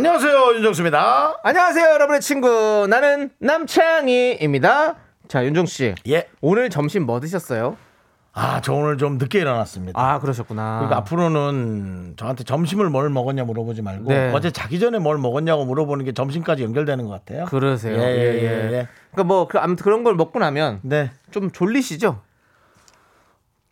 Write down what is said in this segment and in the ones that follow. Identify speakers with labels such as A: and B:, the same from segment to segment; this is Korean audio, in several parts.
A: 안녕하세요 윤정수입니다.
B: 안녕하세요, 여러분의 친구. 나는 남창희입니다. 자, 윤종 씨.
A: 예.
B: 오늘 점심 뭐 드셨어요?
A: 아, 저 오늘 좀 늦게 일어났습니다.
B: 아, 그러셨구나.
A: 그러니까 앞으로는 저한테 점심을 뭘 먹었냐 물어보지 말고
B: 네.
A: 어제 자기 전에 뭘 먹었냐고 물어보는 게 점심까지 연결되는 것 같아요.
B: 그러세요.
A: 예,
B: 예,
A: 예,
B: 예.
A: 예, 예.
B: 그러니까 뭐, 그, 아무튼 그런 걸 먹고 나면
A: 네.
B: 좀 졸리시죠?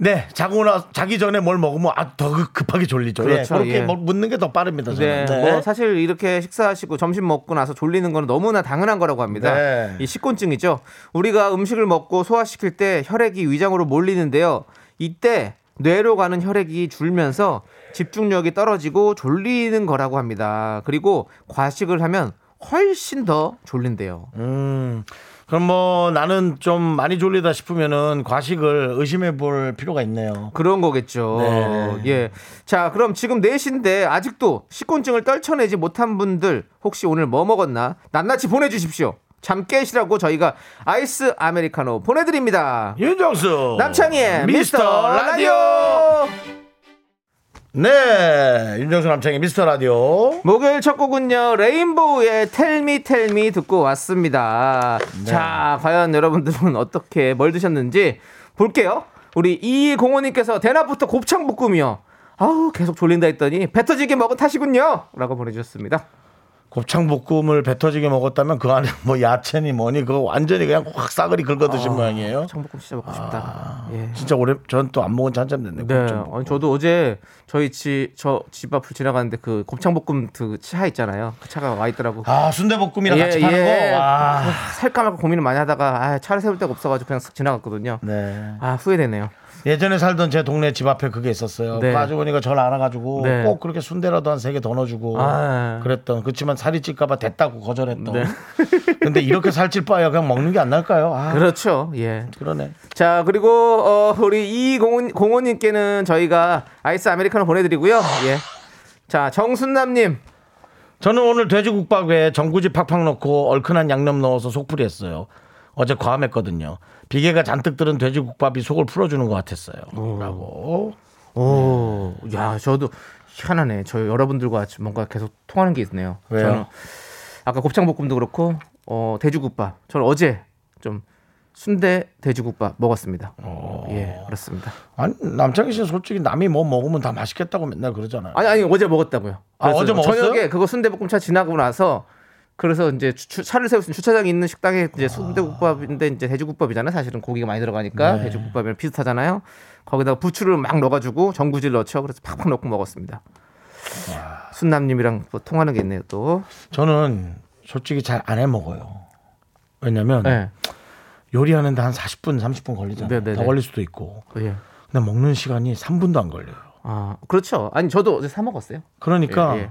A: 네, 자고 나 자기 전에 뭘 먹으면 아 더 급하게 졸리죠.
B: 그렇죠,
A: 예, 그렇게
B: 예.
A: 뭐 묻는 게 더 빠릅니다.
B: 네,
A: 저는. 네.
B: 뭐 사실 이렇게 식사하시고 점심 먹고 나서 졸리는 건 너무나 당연한 거라고 합니다.
A: 네.
B: 이 식곤증이죠. 우리가 음식을 먹고 소화시킬 때 혈액이 위장으로 몰리는데요. 이때 뇌로 가는 혈액이 줄면서 집중력이 떨어지고 졸리는 거라고 합니다. 그리고 과식을 하면 훨씬 더 졸린대요.
A: 음. 그럼 뭐 나는 좀 많이 졸리다 싶으면은 과식을 의심해 볼 필요가 있네요.
B: 그런 거겠죠.
A: 네.
B: 예. 자, 그럼 지금 4시인데 아직도 식곤증을 떨쳐내지 못한 분들 혹시 오늘 뭐 먹었나? 낱낱이 보내주십시오. 잠 깨시라고 저희가 아이스 아메리카노 보내드립니다.
A: 윤정수
B: 남창희의 미스터 라디오!
A: 네, 윤정수 남창희 미스터 라디오.
B: 목요일 첫 곡은요, 레인보우의 Tell Me Tell Me 듣고 왔습니다. 자, 과연 여러분들은 어떻게 뭘 드셨는지 볼게요. 우리 이공호님께서 대낮부터 곱창 볶음이요. 아우, 계속 졸린다 했더니 배 터지게 먹은 탓이군요. 라고 보내주셨습니다.
A: 곱창 볶음을 배 터지게 먹었다면 그 안에 뭐 야채니 뭐니 그거 완전히 그냥 확 싸그리 긁어 드신 모양이에요.
B: 청볶음 진짜 먹고 싶다. 예.
A: 진짜 오래 전 또 안 먹은 지 한참 됐네.
B: 네. 아니, 저도 어제 저희 집, 저집 앞을 지나가는데 그 곱창 볶음 그 차 있잖아요. 그 차가 와 있더라고.
A: 아 순대볶음이랑
B: 예,
A: 같이 파는
B: 예.
A: 거. 와.
B: 아, 살까 말까 고민을 많이 하다가 아, 차를 세울 데가 없어가지고 그냥 쓱 지나갔거든요.
A: 네.
B: 아 후회되네요.
A: 예전에 살던 제 동네 집 앞에 그게 있었어요.
B: 네.
A: 그 아주머니가 저를 알아가지고
B: 네.
A: 꼭 그렇게 순대라도 한 세 개 더 넣어주고
B: 아.
A: 그랬던. 그렇지만 살이 찔까봐 됐다고 거절했던.
B: 네.
A: 근데 이렇게 살찔 바야 그냥 먹는 게 안 날까요? 아,
B: 그렇죠. 예.
A: 그러네.
B: 자 그리고 어, 우리 이공호님께는 저희가 아이스 아메리카노 보내드리고요. 예. 자 정순남님
A: 저는 오늘 돼지국밥에 전구지 팍팍 넣고 얼큰한 양념 넣어서 속풀이 했어요. 어제 과음했거든요. 비계가 잔뜩 들은 돼지국밥이 속을 풀어주는 것 같았어요. 라고.
B: 오, 야, 저도 희한하네. 저 여러분들과 뭔가 계속 통하는 게 있네요.
A: 왜요?
B: 저는 아까 곱창볶음도 그렇고, 어, 돼지국밥. 저는 어제 좀 순대 돼지국밥 먹었습니다. 예, 그렇습니다.
A: 아니, 남창희 씨는 솔직히 남이 뭐 먹으면 다 맛있겠다고 맨날 그러잖아요.
B: 아니, 아니, 어제 먹었다고요.
A: 아, 어제 먹었어요?
B: 저녁에 그거 순대볶음차 지나고 나서 그래서 이제 주- 차를 세울 수 있는 주차장에 있는 식당에
A: 아.
B: 이제 순대국밥인데 이제 돼지국밥이잖아요. 사실은 고기가 많이 들어가니까
A: 네.
B: 돼지국밥이랑 비슷하잖아요. 거기다가 부추를 막 넣어가지고 전구질 넣죠. 그래서 팍팍 넣고 먹었습니다. 순남님이랑 또 통하는 게 있네요. 또.
A: 저는 솔직히 잘 안 해 먹어요. 왜냐면
B: 네.
A: 요리하는데 한 40분, 30분 걸리잖아요.
B: 네네네.
A: 더 걸릴 수도 있고.
B: 예.
A: 근데 먹는 시간이 3분도 안 걸려요.
B: 아 그렇죠. 아니 저도 어제 사 먹었어요.
A: 그러니까
B: 예, 예.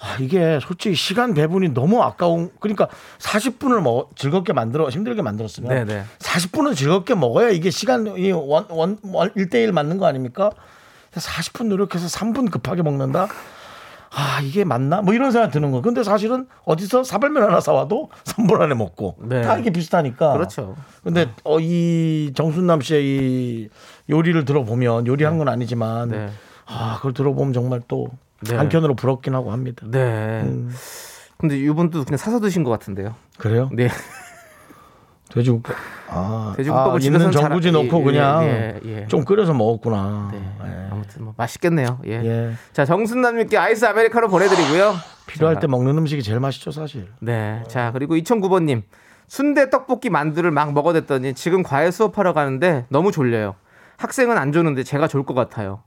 A: 아, 이게 솔직히 시간 배분이 너무 아까운 그러니까 40분을 먹 즐겁게 만들어 힘들게 만들었으면
B: 네네.
A: 40분을 즐겁게 먹어야 이게 시간이 원원 원, 1대1 맞는 거 아닙니까? 40분 노력해서 3분 급하게 먹는다? 아, 이게 맞나? 뭐 이런 생각 드는 거. 근데 사실은 어디서 사발면 하나 사와도 3분 안에 먹고
B: 네.
A: 다 이게 비슷하니까.
B: 그렇죠.
A: 근데 어, 이 정순남 씨의 이 요리를 들어보면 요리한 건 아니지만
B: 네.
A: 아, 그걸 들어보면 정말 또
B: 네.
A: 한편으로 부럽긴 하고 합니다.
B: 네.
A: 음.
B: 근데 이분도 그냥 사서 드신 것 같은데요.
A: 그래요?
B: 네.
A: 돼지국밥. 아,
B: 돼지국밥을
A: 아,
B: 집에서는
A: 있는 전구지
B: 잘-
A: 넣고
B: 예,
A: 그냥
B: 예, 예.
A: 좀 끓여서 먹었구나.
B: 네.
A: 예.
B: 아무튼 뭐 맛있겠네요. 예.
A: 예.
B: 자 정순남님께 아이스 아메리카노 보내드리고요.
A: 필요할
B: 자,
A: 때 먹는 음식이 제일 맛있죠, 사실.
B: 네. 자 그리고 2009번님 순대 떡볶이 만두를 막 먹어댔더니 지금 과외 수업하러 가는데 너무 졸려요. 학생은 안 좋는데 제가 졸 것 같아요.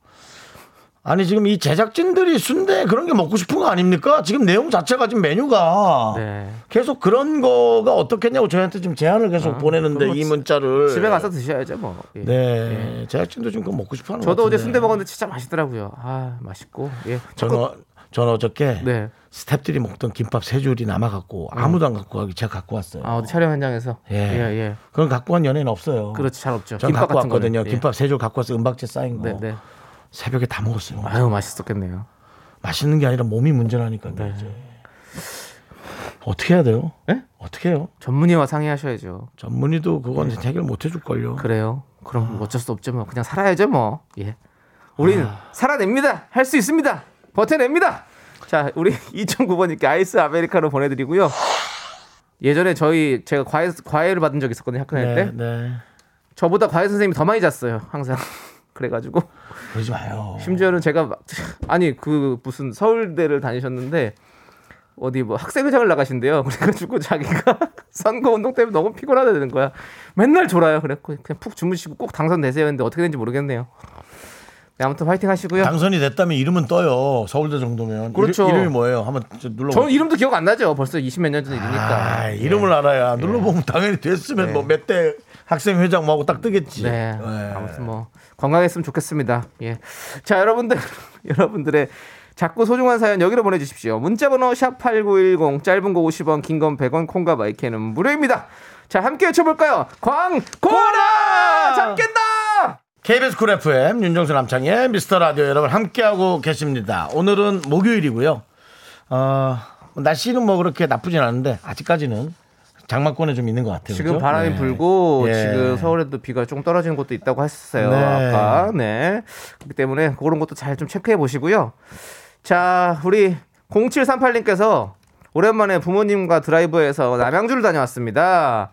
A: 아니 지금 이 제작진들이 순대 그런 게 먹고 싶은 거 아닙니까? 지금 내용 자체가 지금 메뉴가
B: 네.
A: 계속 그런 거가 어떻겠냐고 저희한테 지금 제안을 계속 보내는데
B: 그럼
A: 뭐이 문자를
B: 집에 가서 드셔야죠 뭐. 예.
A: 네 제작진도 지금 그거 먹고 싶어하는 것
B: 저도 어제. 순대 먹었는데 진짜 맛있더라고요. 아 맛있고 예.
A: 저는 어- 저는 어저께
B: 네.
A: 스탭들이 먹던 김밥 세 줄이 남아갖고 아무도 안 갖고 가기 제가 갖고 왔어요.
B: 아, 어디 촬영 현장에서.
A: 예.
B: 예, 예.
A: 그건 갖고 간 연예인 없어요.
B: 그렇지, 잘 없죠.
A: 전 갖고
B: 같은
A: 왔거든요.
B: 거는. 예.
A: 김밥 세 줄 갖고 와서 은박지 쌓인 거.
B: 네, 네.
A: 새벽에 다 먹었어요.
B: 아유, 맛있었겠네요.
A: 맛있는 게 아니라 몸이 문제라니까.
B: 네.
A: 이제. 어떻게 해야 돼요?
B: 예?
A: 어떻게 해요?
B: 전문의와 상의하셔야죠.
A: 전문의도 그건 해결 못 해줄 걸요.
B: 그래요. 그럼 뭐 어쩔 수 없죠. 뭐 그냥 살아야죠, 뭐. 예. 우리는 살아냅니다. 할 수 있습니다. 버텨냅니다. 자, 우리 2009번님께 아이스 아메리카노 보내드리고요. 예전에 저희 제가 과외 과외를 받은 적 있었거든요 학교 다닐
A: 네,
B: 때.
A: 네.
B: 저보다 과외 선생님이 더 많이 잤어요 항상. 그래가지고
A: 그러지 마요.
B: 심지어는 제가 막- 아니 그 무슨 서울대를 다니셨는데 어디 뭐 학생회장을 나가신대요. 그래가지고 자기가 선거 운동 때문에 너무 피곤하다는 거야. 맨날 졸아요. 그래갖고 그냥 푹 주무시고 꼭 당선되세요. 했는데 어떻게 된지 모르겠네요. 네, 아무튼 화이팅 하시고요.
A: 당선이 됐다면 이름은 떠요. 서울대 정도면.
B: 그렇죠.
A: 이름, 이 뭐예요? 한번 저 눌러.
B: 저는 이름도 기억 안 나죠. 벌써 20 몇 년 전 일이니까.
A: 아, 이름을 알아야 눌러보면 당연히 됐으면
B: 네.
A: 뭐몇 대 학생 회장 뭐하고 딱 뜨겠지.
B: 네.
A: 네.
B: 아무튼 뭐 건강했으면 좋겠습니다. 예. 자, 여러분들 여러분들의 작고 소중한 사연 여기로 보내 주십시오. 문자 번호 샵8910 짧은 거 50원, 긴 건 100원, 콩과 my K는 무료입니다. 자, 함께 외쳐 볼까요? 광고라! 잡겠다!
A: KBS 쿨 FM 윤정수 남창희의 미스터 라디오 여러분 함께하고 계십니다. 오늘은 목요일이고요. 어, 날씨는 뭐 그렇게 나쁘진 않은데 아직까지는 장마권에 좀 있는 것 같아요.
B: 지금
A: 그죠?
B: 바람이
A: 네.
B: 불고
A: 예.
B: 지금 서울에도 비가 좀 떨어지는 곳도 있다고 했어요.
A: 네.
B: 아까. 네. 그렇기 때문에 그런 것도 잘 좀 체크해 보시고요. 자, 우리 0738님께서 오랜만에 부모님과 드라이브에서 남양주를 다녀왔습니다.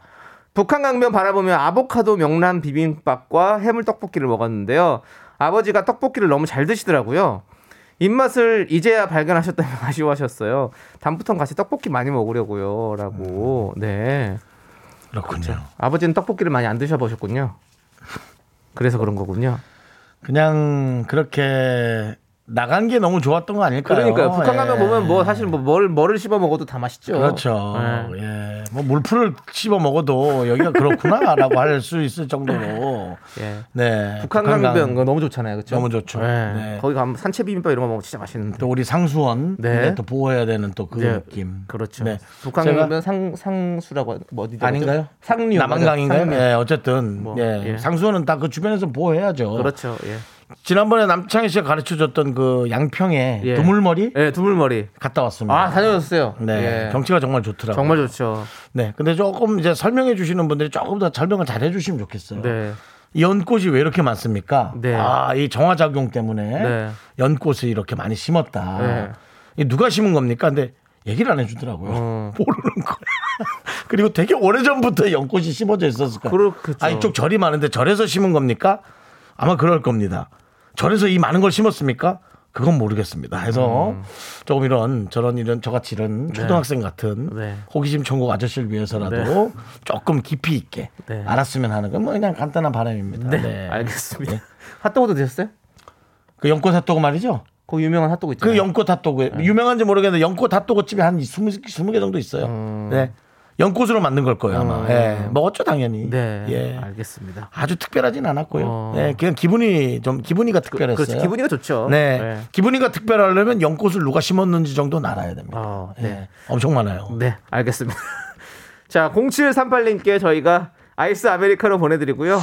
B: 북한 강변 바라보며 아보카도 명란 비빔밥과 해물 떡볶이를 먹었는데요. 아버지가 떡볶이를 너무 잘 드시더라고요. 입맛을 이제야 발견하셨다며 아쉬워하셨어요. 다음부터는 같이 떡볶이 많이 먹으려고요. 라고. 네.
A: 그렇군요.
B: 아버지는 떡볶이를 많이 안 드셔보셨군요. 그래서 그런 거군요.
A: 그냥 그렇게 나간 게 너무 좋았던 거 아닐까요?
B: 그러니까요. 북한 가면
A: 예.
B: 보면 뭐 사실 뭐 뭘, 뭐를 씹어 먹어도 다 맛있죠.
A: 그렇죠.
B: 네.
A: 예. 뭐 물풀을 씹어 먹어도 여기가 그렇구나 라고 할 수 있을 정도로.
B: 예.
A: 네.
B: 북한
A: 강-
B: 강변 너무 좋잖아요. 그렇죠?
A: 너무 좋죠.
B: 네.
A: 네.
B: 거기 가면 산채 비빔밥 이런 거 먹으면 진짜 맛있는데.
A: 또 우리 상수원
B: 네.
A: 네. 또 보호해야 되는 또그
B: 네.
A: 느낌.
B: 그렇죠.
A: 네.
B: 북한 강변 상 상수라고 뭐 어디죠?
A: 아닌가요?
B: 상류.
A: 남한강인가요? 예, 어쨌든
B: 뭐,
A: 예.
B: 예.
A: 상수원은 다 그 주변에서 보호해야죠.
B: 그렇죠. 예.
A: 지난번에 남창희 씨가 가르쳐 줬던 그 양평에
B: 예.
A: 두물머리
B: 예, 두물머리.
A: 갔다 왔습니다.
B: 아, 다녀오셨어요.
A: 네.
B: 예.
A: 경치가 정말 좋더라고요.
B: 정말 좋죠.
A: 네. 근데 조금 이제 설명해 주시는 분들이 조금 더 설명을 잘 해주시면 좋겠어요.
B: 네.
A: 연꽃이 왜 이렇게 많습니까?
B: 네.
A: 아, 이 정화작용 때문에
B: 네.
A: 연꽃을 이렇게 많이 심었다.
B: 네.
A: 이 누가 심은 겁니까? 근데 얘기를 안 해주더라고요.
B: 어.
A: 모르는 거야. 그리고 되게 오래전부터 연꽃이 심어져 있었을 거예요.
B: 그렇겠죠.
A: 아, 이쪽 절이 많은데 절에서 심은 겁니까? 아마 그럴 겁니다. 절에서 이 많은 걸 심었습니까? 그건 모르겠습니다. 해서
B: 음.
A: 조금 이런 저런 이런 저같이 이런 초등학생 같은
B: 네.
A: 호기심 천국 아저씨를 위해서라도 조금 깊이 있게
B: 네.
A: 알았으면 하는 건 뭐 그냥 간단한 바람입니다.
B: 네.
A: 네.
B: 알겠습니다. 핫도그도 드셨어요?
A: 그 연꽃 핫도그 말이죠.
B: 그 유명한 핫도그 있잖아요.
A: 그 연꽃 핫도그 유명한지 모르겠는데 연꽃 핫도그 집이 한 20, 20개 정도 있어요.
B: 음.
A: 네. 연꽃으로 만든 걸 거예요 아마.
B: 음.
A: 예. 먹었죠 당연히.
B: 네.
A: 예.
B: 알겠습니다.
A: 아주 특별하진 않았고요.
B: 어.
A: 네, 그냥 기분이 좀 기분이가 특별했어요.
B: 그렇죠. 기분이가 좋죠.
A: 네. 기분이가 특별하려면 연꽃을 누가 심었는지 정도는 알아야 됩니다.
B: 어,
A: 네.
B: 네.
A: 엄청 많아요.
B: 네, 알겠습니다. 자, 0738님께 저희가 아이스 아메리카노 보내드리고요.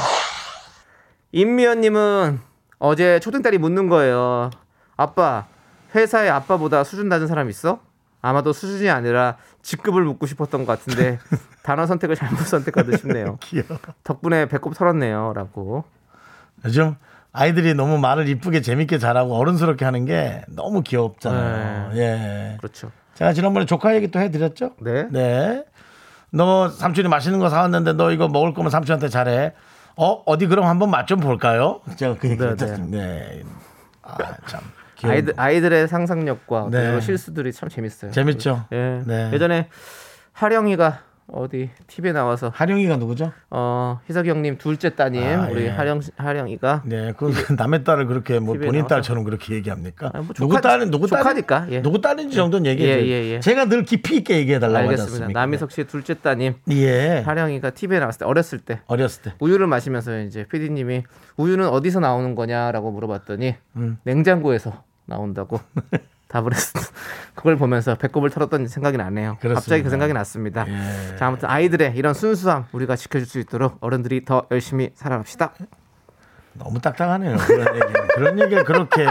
B: 임미연님은 어제 초등딸이 묻는 거예요. 아빠, 회사에 아빠보다 수준 낮은 사람 있어? 아마도 수준이 아니라 직급을 묻고 싶었던 것 같은데 단어 선택을 잘못 선택하듯 싶네요.
A: 귀여워.
B: 덕분에 배꼽 털었네요. 라고.
A: 요즘 아이들이 너무 말을 이쁘게 재밌게 잘하고 어른스럽게 하는 게 너무 귀엽잖아요. 예.
B: 그렇죠.
A: 제가 지난번에 조카 얘기 또 해드렸죠?
B: 네.
A: 네. 너 삼촌이 맛있는 거 사왔는데 너 이거 먹을 거면 삼촌한테 잘해. 어 어디 그럼 한번 맛 좀 볼까요? 제가 그 얘기
B: 네,
A: 했었습니다. 네. 아 참. 귀여운
B: 아이들,
A: 거.
B: 아이들의 상상력과
A: 네.
B: 실수들이 참 재밌어요.
A: 재밌죠?
B: 예.
A: 네.
B: 예전에 하령이가 어디 TV에 나와서
A: 하령이가 누구죠?
B: 어 희석이 형님 둘째 따님
A: 아,
B: 우리
A: 예.
B: 하령 하령이가
A: 네, 그 남의 딸을 그렇게 뭐 본인
B: 나와서.
A: 딸처럼 그렇게 얘기합니까?
B: 아니, 뭐
A: 누구
B: 조카-
A: 딸은 누구 딸
B: 조카니까, 예.
A: 누구 딸인지 정도는 얘기해.
B: 예,
A: 요
B: 예, 예.
A: 제가 늘 깊이 있게 얘기해 달라고. 않습니까?
B: 남희석 씨의 둘째 따님
A: 예.
B: 하령이가 TV에 나왔을 때 어렸을 때
A: 어렸을 때.
B: 우유를 마시면서 이제 PD님이 우유는 어디서 나오는 거냐라고 물어봤더니
A: 음.
B: 냉장고에서 나온다고 답을 했 그걸 보면서 배꼽을 털었던 생각이 나네요.
A: 그렇습니다.
B: 갑자기 그 생각이 났습니다.
A: 예.
B: 자, 아무튼 아이들의 이런 순수함 우리가 지켜줄 수 있도록 어른들이 더 열심히 살아갑시다.
A: 너무 딱딱하네요. 그런 얘기. 그런 얘기를 그렇게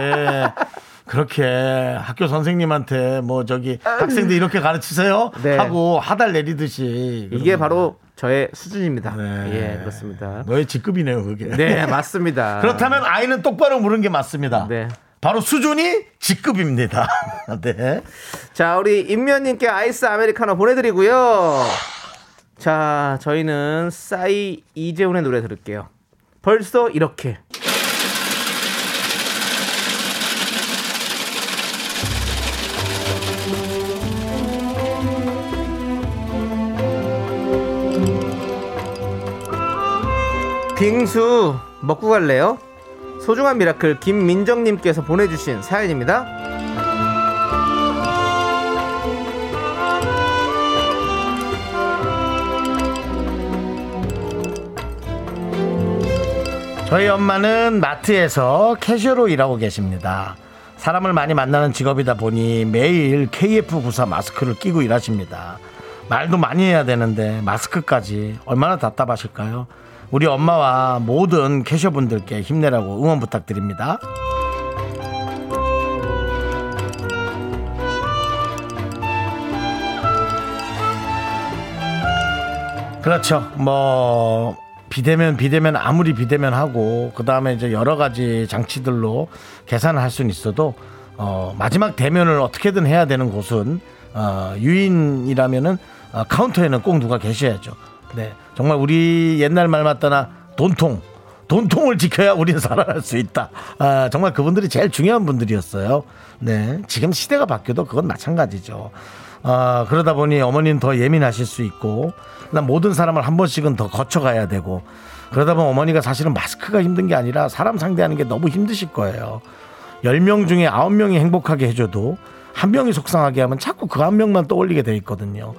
A: 그렇게 학교 선생님한테 뭐 저기 학생들 이렇게 가르치세요
B: 네.
A: 하고 하달 내리듯이
B: 이게 바로 저의 수준입니다.
A: 네.
B: 예, 그렇습니다.
A: 너의 직급이네요, 그게.
B: 네, 맞습니다.
A: 그렇다면 아이는 똑바로 물은 게 맞습니다.
B: 네.
A: 바로 수준이 직급입니다. 네.
B: 자, 우리 임면님께 아이스 아메리카노 보내드리고요. 자, 저희는 싸이 이재훈의 노래 들을게요. 벌써 이렇게. 빙수 먹고 갈래요? 소중한 미라클 김민정님께서 보내주신 사연입니다.
A: 저희 엄마는 마트에서 캐셔로 일하고 계십니다. 사람을 많이 만나는 직업이다 보니 매일 KF94 마스크를 끼고 일하십니다. 말도 많이 해야 되는데 마스크까지 얼마나 답답하실까요? 우리 엄마와 모든 캐셔분들께 힘내라고 응원 부탁드립니다. 그렇죠. 뭐 비대면 비대면 아무리 비대면 하고 그 다음에 이제 여러 가지 장치들로 계산을 할 수는 있어도 어, 마지막 대면을 어떻게든 해야 되는 곳은 어, 유인이라면은 어, 카운터에는 꼭 누가 계셔야죠. 네, 정말 우리 옛날 말 맞다나 돈통 돈통을 지켜야 우리는 살아날 수 있다. 아, 정말 그분들이 제일 중요한 분들이었어요. 네, 지금 시대가 바뀌어도 그건 마찬가지죠. 아, 그러다 보니 어머니는 더 예민하실 수 있고, 모든 사람을 한 번씩은 더 거쳐가야 되고, 그러다 보면 어머니가 사실은 마스크가 힘든 게 아니라 사람 상대하는 게 너무 힘드실 거예요. 10명 중에 9명이 행복하게 해줘도 한 명이 속상하게 하면 자꾸 그 한 명만 떠올리게 돼 있거든요.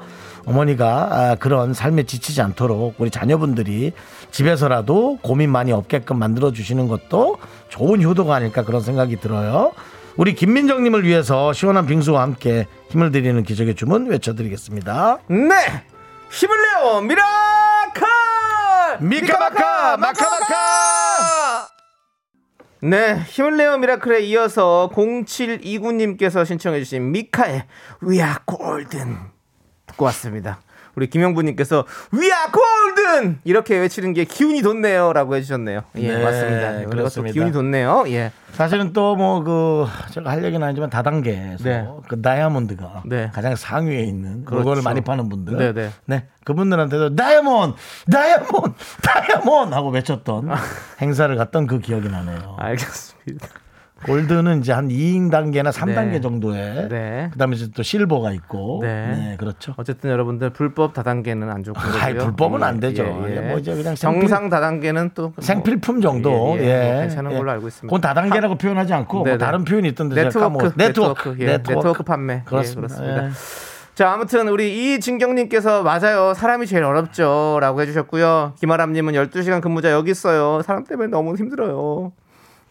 A: 어머니가 아, 그런 삶에 지치지 않도록 우리 자녀분들이 집에서라도 고민 많이 없게끔 만들어 주시는 것도 좋은 효도가 아닐까 그런 생각이 들어요. 우리 김민정님을 위해서 시원한 빙수와 함께 힘을 드리는 기적의 주문 외쳐드리겠습니다.
B: 네! 힘을 내요! Miracle!
A: 미카마카 마카마카
B: 네, 힘을 내요 miracle에 이어서 0729님께서 신청해주신 미카의 We are golden 듣고 왔습니다. 우리 김영부님께서 We are golden 이렇게 외치는 게 기운이 돋네요라고 해주셨네요. 예,
A: 네,
B: 맞습니다. 또
A: 그렇습니다.
B: 기운이 돋네요. 예,
A: 사실은 또 뭐 그 제가 할 얘기는 아니지만 다단계에서
B: 네.
A: 그 다이아몬드가
B: 네.
A: 가장 상위에 있는
B: 그렇죠.
A: 그거를 많이 파는 분들
B: 네, 네.
A: 네 그분들한테도 다이아몬드 다이아몬드 다이아몬드 하고 외쳤던 행사를 갔던 그 기억이 나네요.
B: 알겠습니다.
A: 골드는 이제 한 2단계나 3단계
B: 네.
A: 정도에
B: 네.
A: 그다음에 이제 또 실버가 있고
B: 네.
A: 네, 그렇죠.
B: 어쨌든 여러분들 불법 다단계는 안 좋고요.
A: 아이, 불법은 안 되죠. 예, 뭐 이제 그냥 생필-
B: 정상 다단계는 또 뭐-
A: 생필품 정도
B: 예, 예,
A: 예,
B: 뭐 괜찮은
A: 예.
B: 걸로 알고 있습니다.
A: 그건 다단계라고 표현하지 않고 뭐. 다른 표현이 있던데 제가
B: 네트워크,
A: 까먹었-
B: 네트워크, 예, 네트워크 판매. 예,
A: 그렇습니다.
B: 그렇습니다.
A: 예.
B: 자, 아무튼 우리 이진경님께서 맞아요. 사람이 제일 어렵죠. 라고 해주셨고요. 김아람님은 12시간 근무자 여기 있어요. 사람 때문에 너무 힘들어요.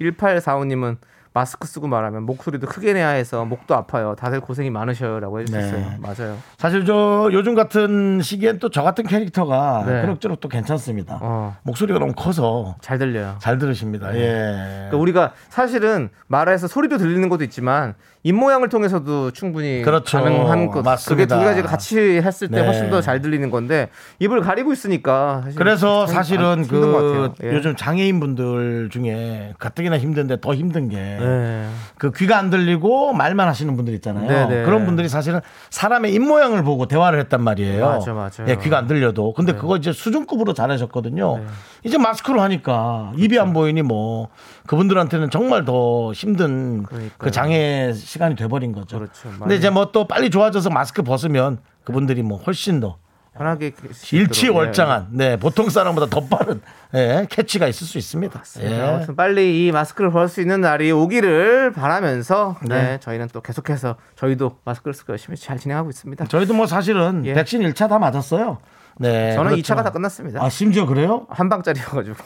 B: 1845님은 마스크 쓰고 말하면 목소리도 크게 내야 해서 목도 아파요. 다들 고생이 많으셔요. 라고 해주셨어요.
A: 네.
B: 맞아요.
A: 사실 저 요즘 같은 시기엔 또 저 같은 캐릭터가
B: 네.
A: 그럭저럭 또 괜찮습니다.
B: 어.
A: 목소리가 너무 커서
B: 잘 들려요.
A: 잘 들으십니다. 예.
B: 그러니까 우리가 사실은 말해서 소리도 들리는 것도 있지만 입 모양을 통해서도 충분히
A: 그렇죠.
B: 가능한 것. 그게
A: 맞습니다.
B: 두 가지가 같이 했을 때
A: 네.
B: 훨씬 더 잘 들리는 건데 입을 가리고 있으니까 사실
A: 그래서
B: 참
A: 사실은. 그
B: 예.
A: 요즘 장애인 분들 중에 가뜩이나 힘든데 더 힘든 게
B: 네.
A: 그 귀가 안 들리고 말만 하시는 분들 있잖아요.
B: 네네.
A: 그런 분들이 사실은 사람의 입 모양을 보고 대화를 했단 말이에요.
B: 맞아, 맞아.
A: 예, 귀가 안 들려도. 근데 그거 이제 수준급으로 잘하셨거든요. 이제 마스크로 하니까 입이 안 보이니 뭐 그분들한테는 정말 더 힘든
B: 그러니까요.
A: 그 장애 시간이 돼버린 거죠.
B: 그렇죠.
A: 근데 이제 뭐 또 빨리 좋아져서 마스크 벗으면 그분들이 뭐 훨씬 더
B: 편하게.
A: 일치월장한, 네, 보통 사람보다 더 빠른 예, 캐치가 있을 수 있습니다.
B: 예.
A: 예.
B: 아무튼 빨리 이 마스크를 벗을 수 있는 날이 오기를 바라면서 네.
A: 네.
B: 저희는 또 계속해서 저희도 마스크를 쓰고 열심히 잘 진행하고 있습니다.
A: 저희도 뭐 사실은
B: 예.
A: 백신 1차 다 맞았어요. 네.
B: 저는
A: 그렇죠.
B: 2차가 다 끝났습니다.
A: 아, 심지어 그래요?
B: 한 방짜리여가지고.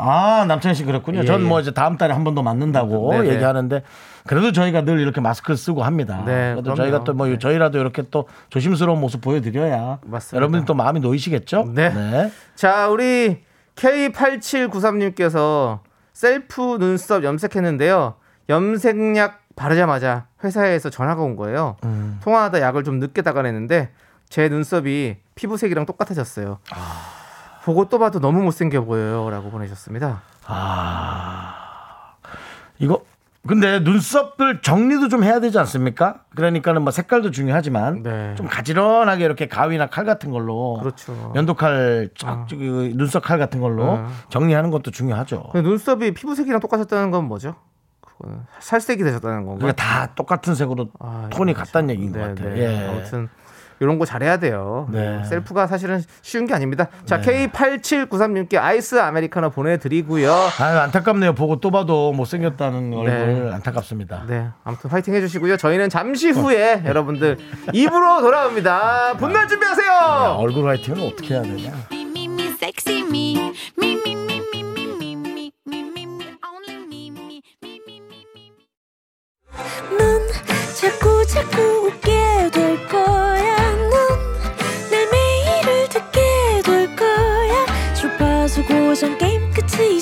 A: 아, 남창희 씨 그렇군요.
B: 예,
A: 전
B: 예.
A: 뭐 이제 다음 달에 한 번 더 맞는다고
B: 네, 네.
A: 얘기하는데 그래도 저희가 늘 이렇게 마스크를 쓰고 합니다.
B: 네,
A: 그래도
B: 그럼요.
A: 저희가 또뭐
B: 네.
A: 저희라도 이렇게 또 조심스러운 모습 보여드려야. 여러분이 또 마음이 놓이시겠죠?
B: 네. 자, 우리 K8793님께서 셀프 눈썹 염색했는데요. 염색약 바르자마자 회사에서 전화가 온 거예요.
A: 음.
B: 통화하다 약을 좀 늦게 다가냈는데 제 눈썹이 피부색이랑 똑같아졌어요. 보고 또 봐도 너무 못생겨 보여요. 라고 보내셨습니다.
A: 이거 근데 눈썹을 정리도 좀 해야 되지 않습니까? 그러니까는 뭐 색깔도 중요하지만
B: 네.
A: 좀 가지런하게 이렇게 가위나 칼 같은 걸로
B: 그렇죠.
A: 연도칼 쫙그 눈썹 칼 같은 걸로
B: 네.
A: 정리하는 것도 중요하죠.
B: 눈썹이 피부색이랑 똑같았다는 건 뭐죠? 그거는 살색이 되셨다는 건가?
A: 그게 다 똑같은 색으로
B: 아,
A: 톤이 같다는
B: 참.
A: 얘기인 것
B: 네,
A: 같아요.
B: 네.
A: 예.
B: 아무튼 이런 거 잘해야 돼요.
A: 네.
B: 어, 셀프가 사실은 쉬운 게 아닙니다. 자, 네. K8793님께 아이스 아메리카노 보내드리고요.
A: 아유, 안타깝네요. 보고 또 봐도 못생겼다는 얼굴 네. 안타깝습니다.
B: 네. 아무튼 화이팅 해주시고요. 저희는 잠시 후에 네. 여러분들 입으로 돌아옵니다. 분노 아. 준비하세요!
A: 야, 얼굴 화이팅은 어떻게 해야 되냐?
C: 자꾸 자꾸 웃게 될 거야.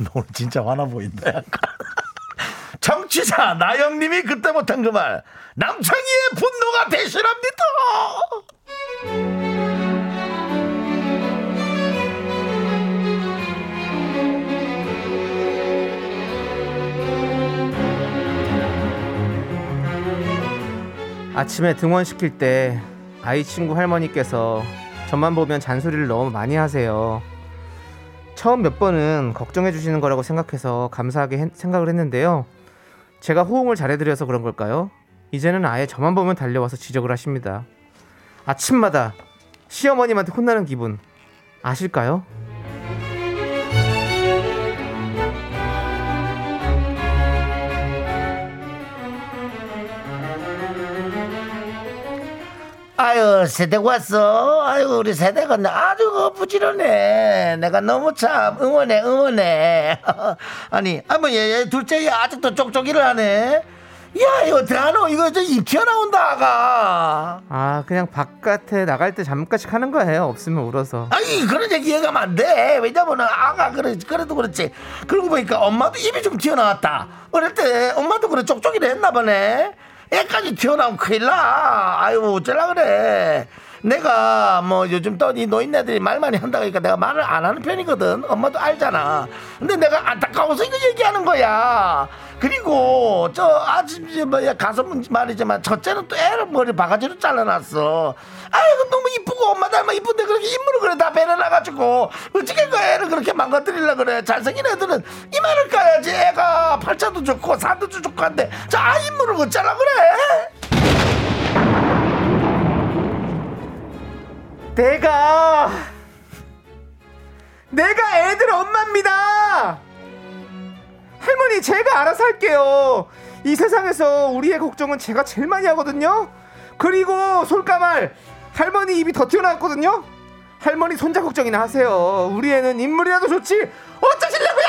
A: 너 오늘 진짜 화나 보인다 약간. 정치자 나영님이 그때 못한 그 말. 남창희의 분노가 대신합니다!
B: 아침에 등원시킬 때 아이 친구 할머니께서 저만 보면 잔소리를 너무 많이 하세요. 처음 몇 번은 걱정해 주시는 거라고 생각해서 감사하게 했- 생각을 했는데요. 제가 호응을 잘해드려서 그런 걸까요? 이제는 아예 저만 보면 달려와서 지적을 하십니다. 아침마다 시어머님한테 혼나는 기분 아실까요?
A: 아유 세대가 왔어. 아유 우리 세대가 아주 부지런해 내가 너무 참 응원해 응원해. 아니 아뭐 얘, 얘 둘째 얘 아직도 쪽쪽이를 하네. 야 이거 어떡하노 이거 저입 튀어나온다 아가.
B: 아 그냥 바깥에 나갈 때 잠깐씩 하는 거예요. 없으면 울어서.
A: 아니 그런 얘기 이해가면 안돼. 왜냐면은 아가 그래 그래도 그렇지. 그러고 보니까 엄마도 입이 좀 튀어나왔다. 어릴 때 엄마도 그래 쪽쪽이를 했나 보네 애까지 튀어나오면 큰일 나. 아유 어쩌라 그래. 내가 뭐 요즘 또 이 노인네들이 말 많이 한다 그러니까 내가 말을 안 하는 편이거든. 엄마도 알잖아. 근데 내가 안타까워서 이거 얘기하는 거야 그리고 저 아침 이제 뭐야 가서 말이지만 첫째는 또 애를 머리 바가지로 잘라놨어. 아이고 너무 이쁘고 엄마 닮아 이쁜데 그렇게 인물을 그래 다 배려놔가지고 어떻게 그 애를 그렇게 망가뜨리려 그래? 잘생긴 애들은 이마를 까야지. 애가 팔자도 좋고 산도 좋고 한데 자 인물을 어쩌라 그래?
B: 내가 내가 애들 엄마입니다. 할머니 제가 알아서 할게요. 이 세상에서 우리의 걱정은 제가 제일 많이 하거든요. 그리고 솔까말 할머니 입이 더 튀어나왔거든요. 할머니 손자 걱정이나 하세요. 우리 애는 인물이라도 좋지 어쩌시려고요?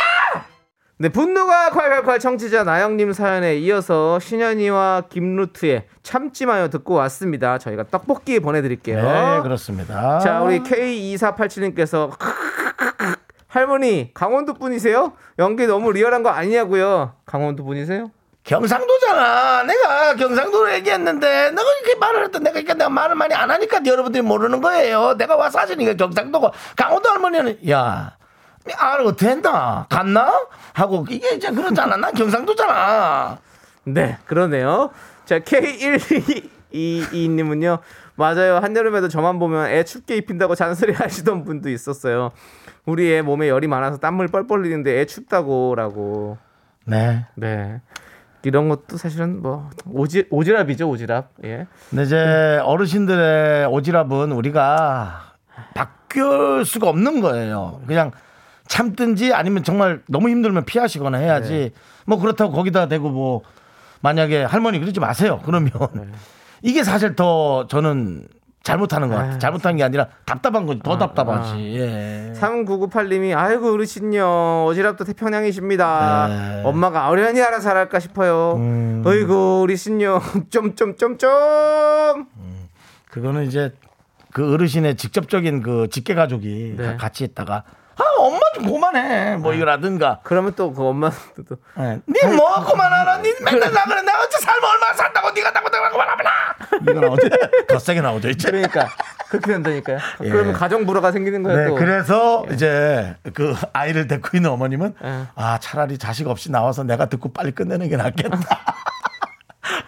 B: 네 분노가 콸콸콸 청취자 나영님 사연에 이어서 신현이와 김루트의 참지 마요 듣고 왔습니다. 저희가 떡볶이 보내드릴게요.
A: 네 그렇습니다
B: 자, 우리 K2487님께서 할머니 강원도 분이세요? 연기 너무 리얼한 거 아니냐고요? 강원도 분이세요?
A: 경상도잖아. 내가 경상도로 얘기했는데 내가 이렇게 말을 했던 내가 그러니까 내가 말을 많이 안 하니까 여러분들이 모르는 거예요. 내가 와서 하시니까 경상도고 강원도 할머니는 야. 아, 어떻게 했나? 갔나? 하고, 이게 이제 그러잖아. 난 경상도잖아.
B: 네, 그러네요. 자, K12 8222님은요. 맞아요. 한여름에도 저만 보면 애 춥게 입힌다고 잔소리 하시던 분도 있었어요. 우리 애 몸에 열이 많아서 땀물 뻘뻘 흘리는데 애 춥다고라고.
A: 네.
B: 네. 이런 것도 사실은 뭐 오지 오지랖이죠, 오지랖. 예.
A: 근데 이제 어르신들의 오지랖은 우리가 바뀔 수가 없는 거예요. 그냥 참든지 아니면 정말 너무 힘들면 피하시거나 해야지.
B: 네.
A: 뭐 그렇다고 거기다 대고 뭐 만약에 할머니 그러지 마세요. 그러면
B: 네.
A: 이게 사실 더 저는 잘못하는 것 같아요.
B: 아,
A: 잘못한 게 아니라 답답한 거지. 더
B: 아,
A: 답답하지. 예.
B: 3998님이 아이고 어르신요 어지랖도 태평양이십니다.
A: 네.
B: 엄마가 어련히 알아서 잘할까 싶어요.
A: 음.
B: 어이구 어르신요 좀좀좀좀
A: 그거는 이제 그 어르신의 직접적인 그 직계 가족이
B: 네.
A: 다 같이 있다가 아 엄마 좀 그만해 뭐 이라든가
B: 그러면 또 그 엄마도 또
A: 네. 니뭐 그만하라 니 맨날 나 그래 내가 어째 삶 얼마나 산다고 니가 나고 내가 그만하라 이거 나오죠 더 세게 나오죠 이제
B: 그러니까 그렇게 된다니까요.
A: 예.
B: 그러면 가정 불화가 생기는 거예요.
A: 네,
B: 또.
A: 그래서 이제 그 아이를 데리고 있는 어머님은
B: 예.
A: 아 차라리 자식 없이 나와서 내가 듣고 빨리 끝내는 게 낫겠다.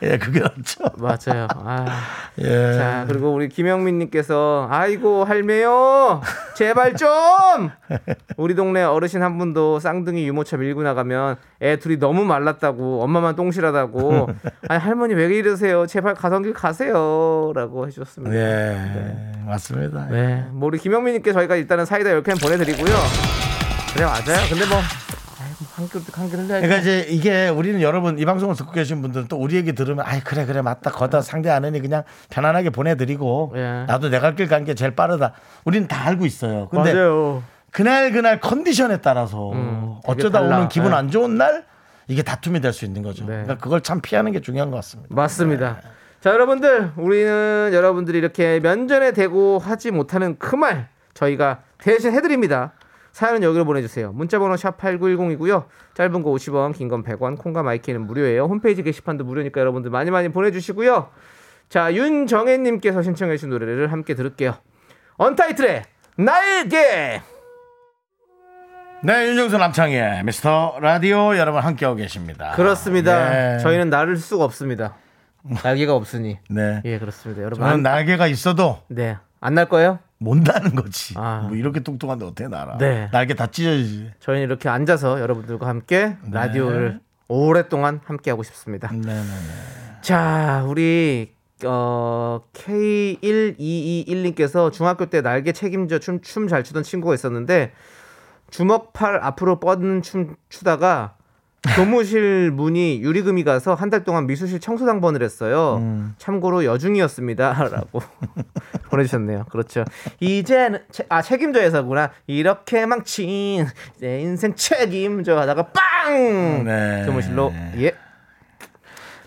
A: 예, 그게 낫죠.
B: 맞아요. 아.
A: 예.
B: 자 그리고 우리 김영민 님께서 아이고 할매요 제발 좀 우리 동네 어르신 한 분도 쌍둥이 유모차 밀고 나가면 애 둘이 너무 말랐다고 엄마만 똥실하다고 아니 할머니 왜 이러세요 제발 가던 길 가세요라고 해 주셨습니다.
A: 예, 맞습니다.
B: 네, 뭐 우리 김영민 님께 저희가 일단은 사이다 10캔 보내 드리고요. 그래 맞아요. 근데 뭐 한길 한길 흘려야지.
A: 그러니까 이제 이게 우리는 여러분 이 방송을 듣고 계신 분들은 또 우리 얘기 들으면 아이 그래 그래 맞다 거다 상대 안 하니 그냥 편안하게 보내드리고
B: 예.
A: 나도 내갈 길 간 게 제일 빠르다. 우리는 다 알고 있어요. 근데
B: 맞아요.
A: 그날 그날 컨디션에 따라서
B: 음,
A: 어쩌다
B: 달라.
A: 오는 기분
B: 네.
A: 안 좋은 날 이게 다툼이 될 수 있는 거죠.
B: 네.
A: 그러니까 그걸 참 피하는 게 중요한 것 같습니다.
B: 맞습니다. 자, 여러분들, 우리는 여러분들이 이렇게 면전에 대고 하지 못하는 그 말 저희가 대신 해드립니다. 사연은 여기로 보내주세요. 문자번호 샵 8910이고요. 짧은 거 50원, 긴 건 100원, 콩과 my K는 무료예요. 홈페이지 게시판도 무료니까 여러분들 많이 많이 보내주시고요. 자, 윤정혜님께서 신청해주신 노래를 함께 들을게요. 언타이틀의 날개!
A: 네, 윤정수 남창희의 미스터 라디오 여러분 함께하고 계십니다.
B: 그렇습니다.
A: 예.
B: 저희는 날 수가 없습니다. 날개가 없으니.
A: 네.
B: 예, 그렇습니다. 여러분.
A: 저는
B: 안,
A: 날개가 있어도
B: 네. 안 날 거예요?
A: 못 나는 거지.
B: 아.
A: 뭐 이렇게 뚱뚱한데 어떻게 날아?
B: 네.
A: 날개 다 찢어지지.
B: 저희는 이렇게 앉아서 여러분들과 함께 라디오를 오랫동안 함께 하고 싶습니다.
A: 네, 네, 네.
B: 자, 우리 어 K1221님께서 중학교 때 날개 책임져 춤 춤 잘 추던 친구가 있었는데 주먹팔 앞으로 뻗는 춤 추다가 교무실 문이 유리금이 가서 한 달 동안 미술실 청소 당번을 했어요. 참고로 여중이었습니다라고 보내주셨네요. 그렇죠. 이제는 채- 아 책임져에서구나. 이렇게 망친 내 인생 책임져 하다가 빵
A: 네.
B: 교무실로 예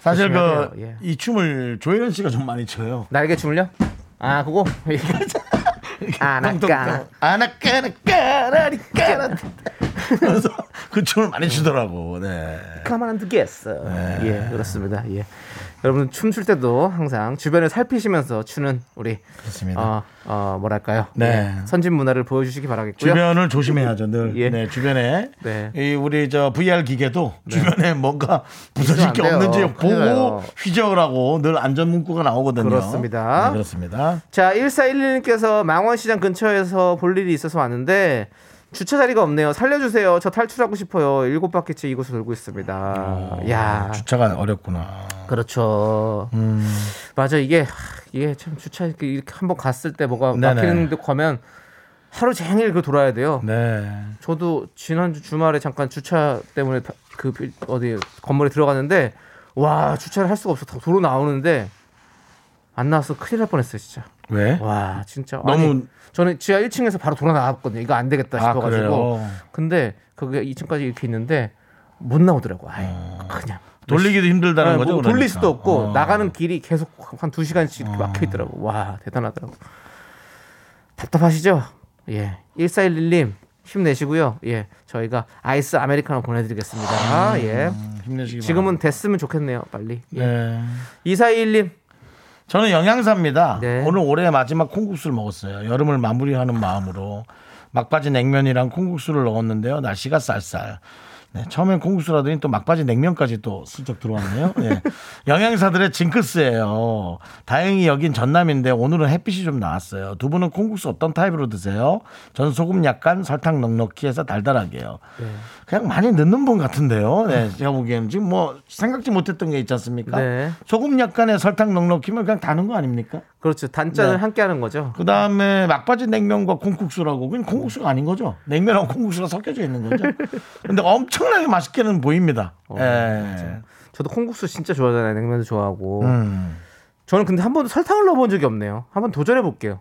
A: 사실 그
B: 돼요. 예.
A: 이 춤을 조혜련 씨가 좀 많이 춰요.
B: 날개 춤을요? 아 그거 아나까
A: 아나까나까라리 까라. 그래서 그 춤을 많이 추더라고. 네.
B: 가만 안 두겠어. 예 그렇습니다. 예 여러분 춤출 때도 항상 주변을 살피시면서 추는 우리
A: 그렇습니다.
B: 어, 어 뭐랄까요?
A: 네.
B: 예, 선진 문화를 보여주시기 바라겠고요.
A: 주변을 조심해야죠 늘.
B: 예.
A: 네, 주변에
B: 네.
A: 이 우리 저 VR 기계도 주변에 뭔가 부서질 게 없는지 보고
B: 나요.
A: 휘저으라고 늘 안전 문구가 나오거든요.
B: 그렇습니다.
A: 네, 그렇습니다.
B: 자 1411님께서 망원시장 근처에서 볼 일이 있어서 왔는데 주차 자리가 없네요. 살려주세요. 저 탈출하고 싶어요. 일곱 바퀴째 이곳을 돌고 있습니다. 야
A: 주차가 어렵구나.
B: 그렇죠.
A: 음.
B: 맞아 이게 하, 이게 참 주차 이렇게, 이렇게 한번 갔을 때 뭐가
A: 네네.
B: 막히는 데 가면 하루 종일 그 돌아야 돼요.
A: 네.
B: 저도 지난주 주말에 잠깐 주차 때문에 바- 그 빌- 어디 건물에 들어갔는데 와 주차를 할 수가 없어 다 도로 나오는데 안 나와서 큰일 날 뻔했어요 진짜.
A: 왜?
B: 와 진짜
A: 너무-
B: 아니, 저는 지하 1층에서 바로 돌아 나왔거든요. 이거 안 되겠다
A: 아,
B: 싶어가지고.
A: 그래요?
B: 근데 그게 2층까지 이렇게 있는데 못 나오더라고. 아이 그냥
A: 돌리기도 힘들다는
B: 아,
A: 거죠.
B: 뭐 돌릴
A: 그러니까.
B: 수도 없고
A: 어.
B: 나가는 길이 계속 한 두 시간씩 막혀 있더라고. 와 대단하더라고. 답답하시죠? 예, 1411님 힘내시고요. 예, 저희가 아이스 아메리카노 보내드리겠습니다. 아, 예.
A: 힘내시기
B: 지금은 됐으면 좋겠네요. 빨리. 예.
A: 네.
B: 2421님
A: 저는 영양사입니다.
B: 네.
A: 오늘 올해 마지막 콩국수를 먹었어요. 여름을 마무리하는 마음으로 막바지 냉면이랑 콩국수를 넣었는데요. 날씨가 쌀쌀. 네, 처음엔 콩국수라더니 또 막바지 냉면까지 또 슬쩍 들어왔네요. 예. 영양사들의 징크스예요. 다행히 여긴 전남인데 오늘은 햇빛이 좀 나왔어요. 두 분은 콩국수 어떤 타입으로 드세요? 전 소금 약간 설탕 넉넉히 해서 달달하게요. 그냥 많이 넣는 분 같은데요. 네, 제가 보기에는 지금 뭐 생각지 못했던 게 있지 않습니까?
B: 네.
A: 소금 약간의 설탕 넉넉히면 그냥 다는 거 아닙니까?
B: 그렇죠. 단짠을
A: 네.
B: 함께 하는 거죠.
A: 그 다음에 막바지 냉면과 콩국수라고 그냥 콩국수가 아닌 거죠. 냉면하고 콩국수가 섞여져 있는 거죠. 근데 엄청 나게 맛있게는 보입니다.
B: 어,
A: 예.
B: 저도 콩국수 진짜 좋아하잖아요. 냉면도 좋아하고.
A: 음.
B: 저는 근데 한 번도 설탕을 넣어본 적이 없네요. 한번 도전해 볼게요.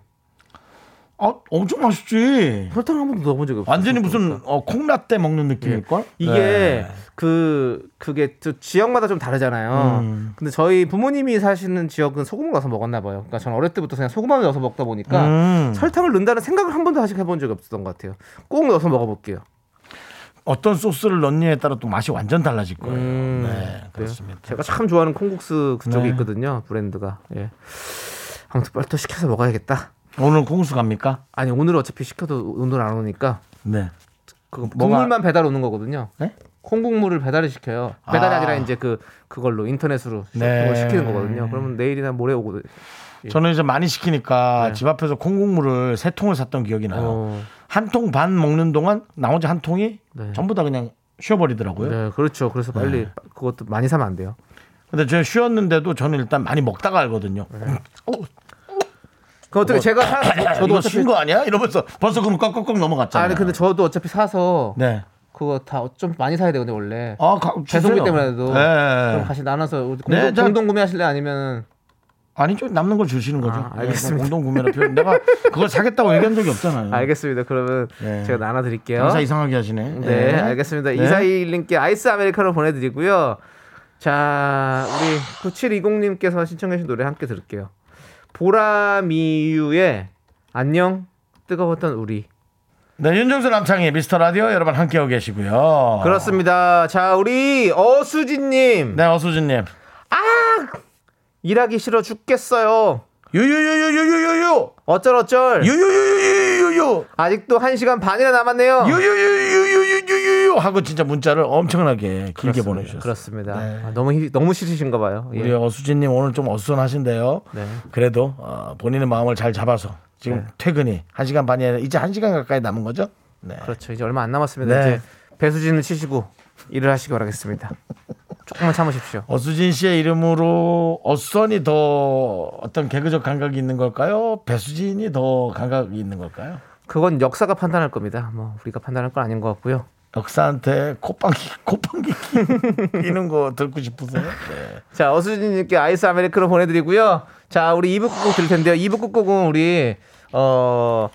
A: 아, 엄청 맛있지.
B: 설탕 한 번도 넣어본 적이 없어요.
A: 완전히 무슨 어, 콩라떼 먹는 느낌일걸?
B: 이게
A: 네.
B: 그 그게 또 지역마다 좀 다르잖아요.
A: 음.
B: 근데 저희 부모님이 사시는 지역은 소금을 넣어서 먹었나 봐요. 그러니까 저는 어릴 때부터 그냥 소금만 넣어서 먹다 보니까
A: 음.
B: 설탕을 넣는다는 생각을 한 번도 아직 해본 적이 없었던 것 같아요. 꼭 넣어서 먹어볼게요.
A: 어떤 소스를 넣느냐에 따라 또 맛이 완전 달라질 거예요.
B: 음,
A: 네? 그렇습니다.
B: 제가 참 좋아하는 콩국수 그쪽에
A: 네.
B: 있거든요. 브랜드가. 예. 아무튼 빨리 또 시켜서 먹어야겠다.
A: 오늘 콩국수 갑니까?
B: 아니 오늘 어차피 시켜도 오늘 안 오니까
A: 네.
B: 그 국물만 배달 오는 거거든요.
A: 네?
B: 콩국물을 배달을 시켜요. 배달이
A: 아.
B: 아. 니라 이제 그 그걸로 인터넷으로 시-
A: 네.
B: 시키는 거거든요. 그러면 내일이나 모레 오거든요.
A: 저는 이제 많이 시키니까
B: 네.
A: 집 앞에서 콩국물을 세 통을 샀던 기억이 나요.
B: 어,
A: 한 통 반 먹는 동안 나머지 한 통이
B: 네.
A: 전부 다 그냥 쉬어버리더라고요.
B: 네, 그렇죠. 그래서 빨리 그것도 많이 사면 안 돼요.
A: 근데 제가 쉬었는데도 저는 일단 많이 먹다가 알거든요.
B: 그 어떻게 제가 사,
A: 저도
B: 어차피
A: 쉰거 아니야? 이러면서 벌써 그럼 꺽꺽꺽 넘어갔잖아요.
B: 아니 근데 저도 어차피 사서
A: 네.
B: 그거 다 좀 많이 사야 되거든요 원래.
A: 아, 가,
B: 배송비. 때문에도
A: 네.
B: 그럼 같이 나눠서 공동,
A: 네, 자-
B: 공동 구매하실래 아니면
A: 아니죠. 남는 걸 주시는 거죠.
B: 아, 알겠습니다.
A: 네, 공동 구매라 필요. 내가 그걸 사겠다고 얘기한 적이 없잖아요.
B: 알겠습니다. 그러면
A: 네.
B: 제가 나눠 드릴게요.
A: 장사 이상하게 하시네.
B: 네, 알겠습니다.
A: 네.
B: 이사일님께 아이스 아메리카노 보내드리고요. 자, 우리 9720님께서 신청해주신 노래 함께 들을게요. 보라미유의 안녕 뜨거웠던 우리.
A: 네, 윤정수 남창희 미스터 라디오 여러분 함께하고 계시고요.
B: 그렇습니다. 자, 우리 어수진님
A: 네, 어수진님.
B: 일하기 싫어 죽겠어요.
A: 유유유유유유유.
B: 어쩔어쩔.
A: 유유유유유유유.
B: 아직도 1시간 반이나 남았네요.
A: 유유유유유유유유 하고 진짜 문자를 엄청나게 길게
B: 그렇습니다.
A: 보내주셨어요.
B: 그렇습니다.
A: 네.
B: 아, 너무 히- 너무 싫으신가 봐요. 예.
A: 우리 어수진 님 오늘 좀 어수선하신데요.
B: 네.
A: 그래도 어, 본인의 마음을 잘 잡아서 지금
B: 네.
A: 퇴근이 한 시간 반이 아니라 이제 한 시간 가까이 남은 거죠? 네.
B: 그렇죠. 이제 얼마 안 남았습니다.
A: 네.
B: 이제 배수진을 치시고 일을 하시기 바라겠습니다. 조금만 참으십시오.
A: 어수진 씨의 이름으로 어선이 더 어떤 개그적 감각이 있는 걸까요? 배수진이 더 감각이 있는 걸까요?
B: 그건 역사가 판단할 겁니다. 뭐 우리가 판단할 건 아닌 것 같고요.
A: 역사한테 콧방귀 콧방귀 끼는 거 듣고 싶으세요? 네.
B: 자, 어수진님께 아이스 아메리카노 보내드리고요. 자, 우리 2부 끝곡 들을 텐데요. 2부 끝곡은 우리 어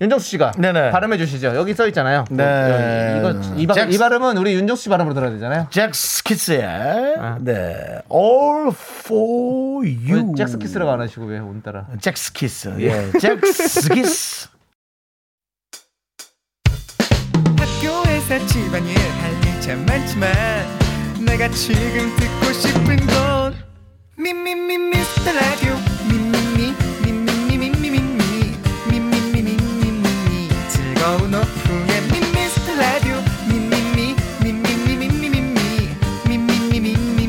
B: 윤정수 씨가
A: 네네.
B: 발음해 주시죠. 여기 써 있잖아요.
A: 네.
B: 어, 이거 이, 발-
A: 잭스-
B: 이 발음은 우리 윤정수 씨 발음으로 들어야 되잖아요.
A: 잭스키스의
B: 아.
A: 네 All for You
B: 왜 잭스키스라고 안 하시고 왜 오늘따라?
A: 잭스키스 예 잭스키스
D: 학교에서 집안일 할일참 많지만 내가 지금 듣고 싶은 건 미미미 미스터 라디오 미미미 즐거운 오후에 미스터 라디오 미미 미 미미미 미미미 미미미 미미미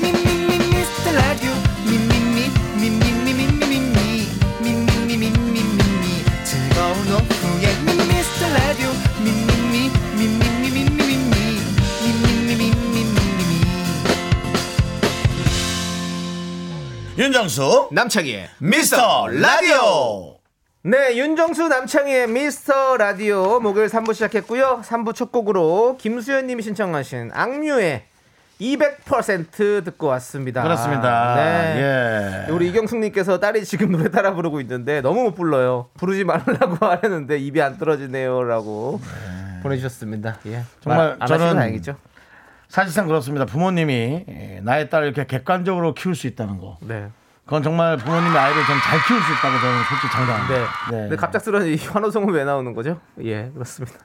D: 미 미미 미스터 라디오 미미미 미미미 미미미 미미미 미미미 즐거운 오후에 미스터 라디오 미미미 미미미 미미미 미미미 미미미
A: 윤정수
B: 남창희의
A: 미스터 라디오
B: 네, 윤정수 남창희의 미스터 라디오 목요일 3부 시작했고요. 3부 첫 곡으로 김수현 님이 신청하신 악뮤의 200% 듣고 왔습니다.
A: 그렇습니다
B: 네.
A: 예
B: 우리 이경숙 님께서 딸이 지금 노래 따라 부르고 있는데 너무 못 불러요. 부르지 말라고 하려는데 입이 안 떨어지네요라고 보내주셨습니다. 예.
A: 정말
B: 말-
A: 저는
B: 다행이죠.
A: 사실상 그렇습니다 부모님이 예, 나의 딸을 이렇게 객관적으로 키울 수 있다는 거
B: 네.
A: 그건 정말 부모님이 아이를 좀 잘 키울 수 있다고 저는 솔직히 장담합니다
B: 네.
A: 네.
B: 근데 갑작스러운 이 환호성은 왜 나오는 거죠? 예, 그렇습니다.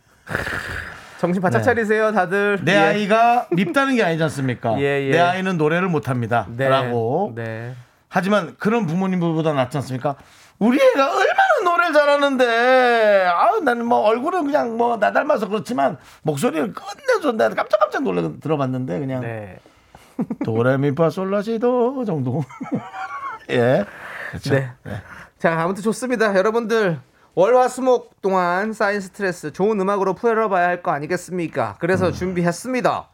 B: 정신 바짝
A: 네.
B: 차리세요, 다들.
A: 내
B: 예.
A: 아이가 밉다는 게 아니지 않습니까?
B: 예, 예.
A: 내 아이는 노래를 못합니다.
B: 네.
A: 라고.
B: 네.
A: 하지만 그런 부모님들보다 낫지 않습니까? 우리 애가 얼마나 노래를 잘하는데 아우 나는 뭐 얼굴은 그냥 뭐 나 닮아서 그렇지만 목소리를 끝내줘 내가 깜짝깜짝 놀라 들어봤는데 그냥
B: 네.
A: 도레미파 솔라시도 정도 예 그렇죠.
B: 네. 자, 아무튼 좋습니다. 여러분들 월화수목 동안 쌓인 스트레스 좋은 음악으로 풀어봐야 할 거 아니겠습니까? 그래서 준비했습니다.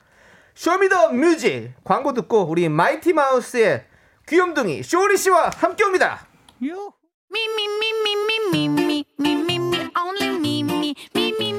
B: Show Me the Music 광고 듣고 우리 마이티 마우스의 귀염둥이 쇼리 씨와 함께 옵니다.
C: Me, me,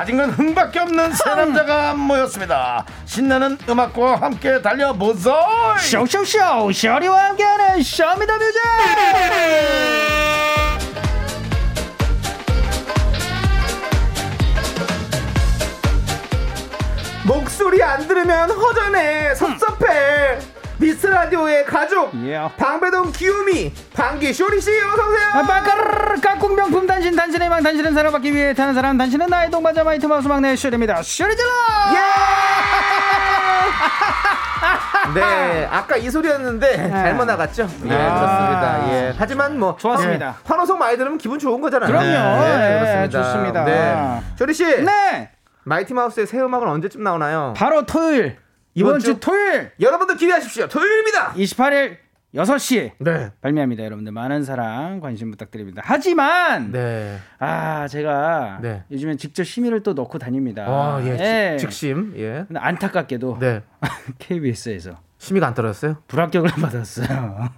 A: 가진 건 흥밖에 없는 세 남자가 모였습니다. 신나는 음악과 함께 달려보소
E: 쇼쇼쇼 쇼리와 함께하는 Show Me the Music!
B: 목소리 안 들으면 허전해. 섭섭해 미스 라디오의 가족
E: 예.
B: 방배동 귀요미 방귀 쇼리 씨 어서 오세요.
E: 빠까르르 깍꿍 명품 단신 단신의 망 단신은 사랑받기 위해 태어난 사람 단신은 나의 동반자 마이티 마우스 막내 쇼리입니다. 쇼리질러!
B: 네 아까 이 소리였는데 잘못 나갔죠? 예
E: 아.
B: 그렇습니다. 예 하지만 뭐
E: 좋았습니다.
B: 예, 환호성 많이 들으면 기분 좋은 거잖아요.
E: 그럼요.
B: 네,
E: 네, 좋습니다.
B: 네. 쇼리 씨
E: 네.
B: 마이티 마우스의 새 음악은 언제쯤 나오나요?
E: 바로 토요일 이번 주
B: 주?
E: 토요일
B: 여러분들 기대하십시오 토요일입니다
E: 28일 6시에
B: 네
E: 발매합니다 여러분들 많은 사랑 관심 부탁드립니다 하지만
B: 네.
E: 아 제가
B: 네.
E: 요즘엔 직접 심의를 또 넣고 다닙니다
B: 아, 예.
E: 예.
B: 직, 심 예.
E: 근데 안타깝게도
B: 네.
E: KBS에서
B: 심의가 안 떨어졌어요?
E: 불합격을 받았어요